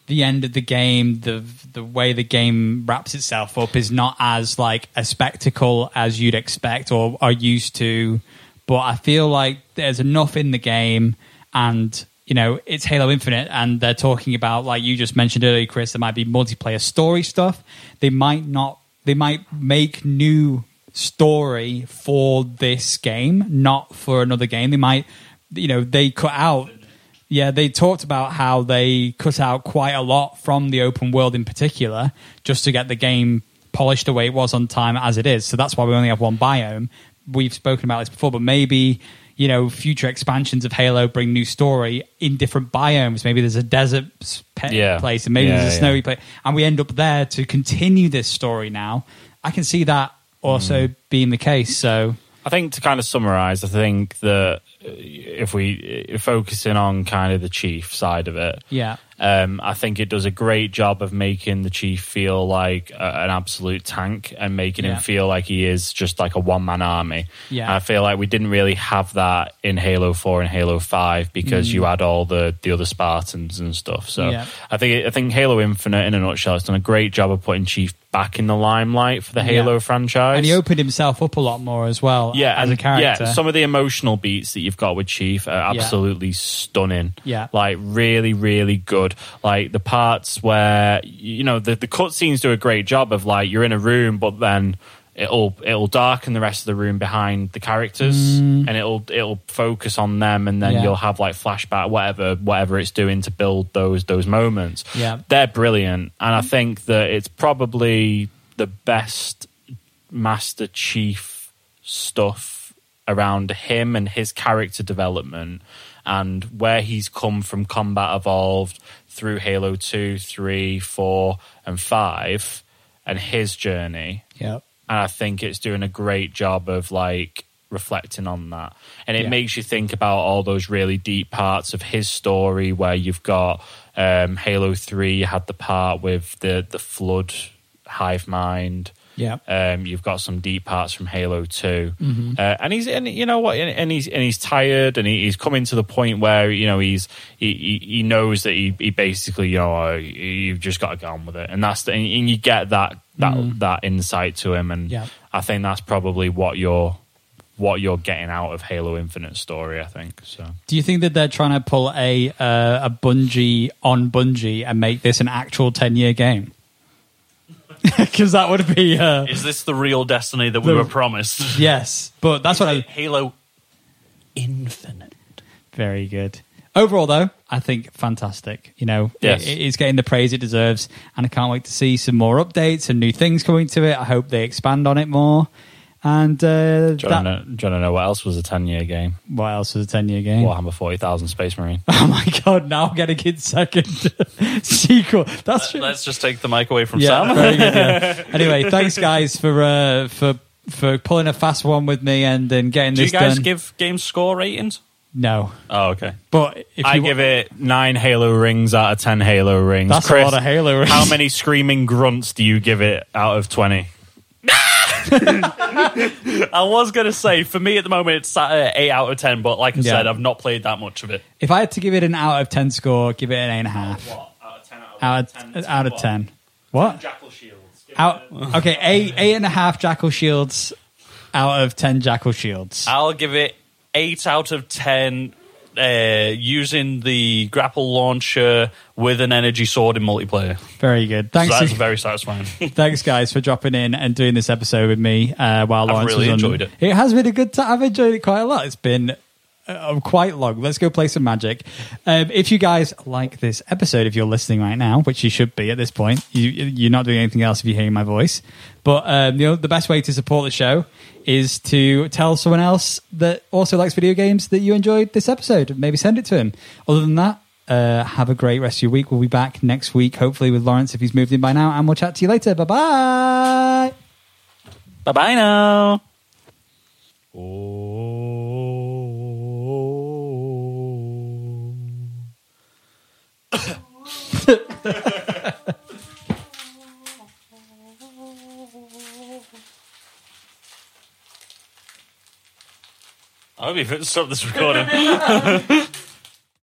Speaker 3: the end of the game. The the way the game wraps itself up is not as like a spectacle as you'd expect or are used to. But I feel like there's enough in the game and you know, it's Halo Infinite, and they're talking about, like you just mentioned earlier, Chris, there might be multiplayer story stuff. They might not, they might make new story for this game, not for another game. They might, you know, they cut out, yeah, they talked about how they cut out quite a lot from the open world in particular, just to get the game polished the way it was on time as it is. So that's why we only have one biome. We've spoken about this before, but maybe you know future expansions of Halo bring new story in different biomes. Maybe there's a desert pe-
Speaker 1: Yeah.
Speaker 3: place, and maybe
Speaker 1: Yeah,
Speaker 3: there's a
Speaker 1: yeah.
Speaker 3: snowy place, and we end up there to continue this story. Now, I can see that also
Speaker 1: Mm.
Speaker 3: being the case. So
Speaker 1: I think to kind of summarize, I think that uh, if we uh, focusing on kind of the chief side of it,
Speaker 3: yeah,
Speaker 1: um, I think it does a great job of making the chief feel like a, an absolute tank and making
Speaker 3: Yeah.
Speaker 1: him feel like he is just like a one man army.
Speaker 3: Yeah.
Speaker 1: And I feel like we didn't really have that in Halo Four and Halo Five because you had all the the other Spartans and stuff. So
Speaker 3: Mm. Yeah.
Speaker 1: I think I think Halo Infinite, in a nutshell, has done a great job of putting Chief back in the limelight for the
Speaker 3: Yeah.
Speaker 1: Halo franchise.
Speaker 3: and he opened himself up a lot more as well.
Speaker 1: yeah,
Speaker 3: as
Speaker 1: and,
Speaker 3: a character.
Speaker 1: Yeah, some of the emotional beats that you've got with Chief are
Speaker 3: Yeah.
Speaker 1: absolutely stunning.
Speaker 3: Yeah.
Speaker 1: like really, really good. Like the parts where you know the the cutscenes do a great job of like you're in a room, but then it'll it'll darken the rest of the room behind the characters, and it'll it'll focus on them, and then
Speaker 3: Mm. Yeah.
Speaker 1: you'll have like flashback, whatever whatever it's doing to build those those moments.
Speaker 3: Yeah.
Speaker 1: they're brilliant, and I think that it's probably the best Master Chief stuff around him and his character development and where he's come from Combat Evolved through Halo 2, 3, 4, and 5 and his journey.
Speaker 3: yeah,
Speaker 1: And I think it's doing a great job of like reflecting on that. And it
Speaker 3: Yeah.
Speaker 1: makes you think about all those really deep parts of his story where you've got um, Halo 3, had the part with the, the flood hive mind.
Speaker 3: Yeah.
Speaker 1: Um, you've got some deep parts from Halo 2
Speaker 3: Mm-hmm.
Speaker 1: uh, and he's and you know what, and, and he's and he's tired, and he, he's coming to the point where you know he's he, he, he knows that he, he basically you know uh, you've just got to get on with it, and that's the, and, and you get that that that insight to him, and
Speaker 3: Mm. Yeah.
Speaker 1: I think that's probably what you're what you're getting out of Halo Infinite story. I think so.
Speaker 3: Do you think that they're trying to pull a uh, a Bungie on Bungie and make this an actual ten year game? Because that would be uh,
Speaker 2: Is this the real destiny that we
Speaker 3: The-
Speaker 2: were promised?
Speaker 3: yes, but that's what I
Speaker 2: Halo Infinite.
Speaker 3: very good. Overall, though, I think fantastic. You know,
Speaker 1: Yes.
Speaker 3: it- it's getting the praise it deserves, and I can't wait to see some more updates and new things coming to it. I hope they expand on it more. And uh,
Speaker 1: Do you,
Speaker 3: that,
Speaker 1: want to know, do you wanna know what else was a ten year game?
Speaker 3: what else was a ten year game?
Speaker 1: Warhammer Forty Thousand Space Marine.
Speaker 3: Oh my god! Now I'm getting its second sequel. That's true.
Speaker 2: Let's just take the mic away from
Speaker 3: Yeah,
Speaker 2: Sam.
Speaker 3: very good. Yeah. Anyway, thanks guys for uh, for for pulling a fast one with me and then getting this.
Speaker 2: Do you guys
Speaker 3: done.
Speaker 2: give game score ratings?
Speaker 3: no,
Speaker 2: Oh, okay.
Speaker 3: but if
Speaker 1: I
Speaker 3: you
Speaker 1: give it nine Halo rings out of ten Halo rings.
Speaker 3: That's a lot of Halo rings.
Speaker 1: How many screaming grunts do you give it out of twenty?
Speaker 2: I was going to say, for me at the moment, it's sat at 8 out of 10, but like I
Speaker 3: Yeah.
Speaker 2: said, I've not played that much of it.
Speaker 3: if I had to give it an out of ten score, give it an eight and a half.
Speaker 1: Out of ten
Speaker 3: Out of out of ten. What?
Speaker 1: Jackal shields.
Speaker 3: Out. Okay, eight eight and a half jackal shields out of ten jackal shields.
Speaker 2: I'll give it 8 out of 10 uh, using the grapple launcher with an energy sword in multiplayer.
Speaker 3: Very good.
Speaker 2: So
Speaker 3: Thanks.
Speaker 2: that's very satisfying.
Speaker 3: Thanks, guys, for dropping in and doing this episode with me uh, while
Speaker 2: I've
Speaker 3: Lawrence
Speaker 2: really
Speaker 3: was on.
Speaker 2: enjoyed it.
Speaker 3: It has been a good time. I've enjoyed it quite a lot. It's been uh, quite long. Let's go play some magic. Um, if you guys like this episode, if you're listening right now, which you should be at this point, you, you're not doing anything else if you're hearing my voice. But um, you know, the best way to support the show is to tell someone else that also likes video games that you enjoyed this episode. Maybe send it to him. Other than that, Uh, have a great rest of your week. We'll be back next week, hopefully with Lawrence if he's moved in by now, and we'll chat to you later. Bye bye.
Speaker 2: Bye bye now. I hope you stop this recording.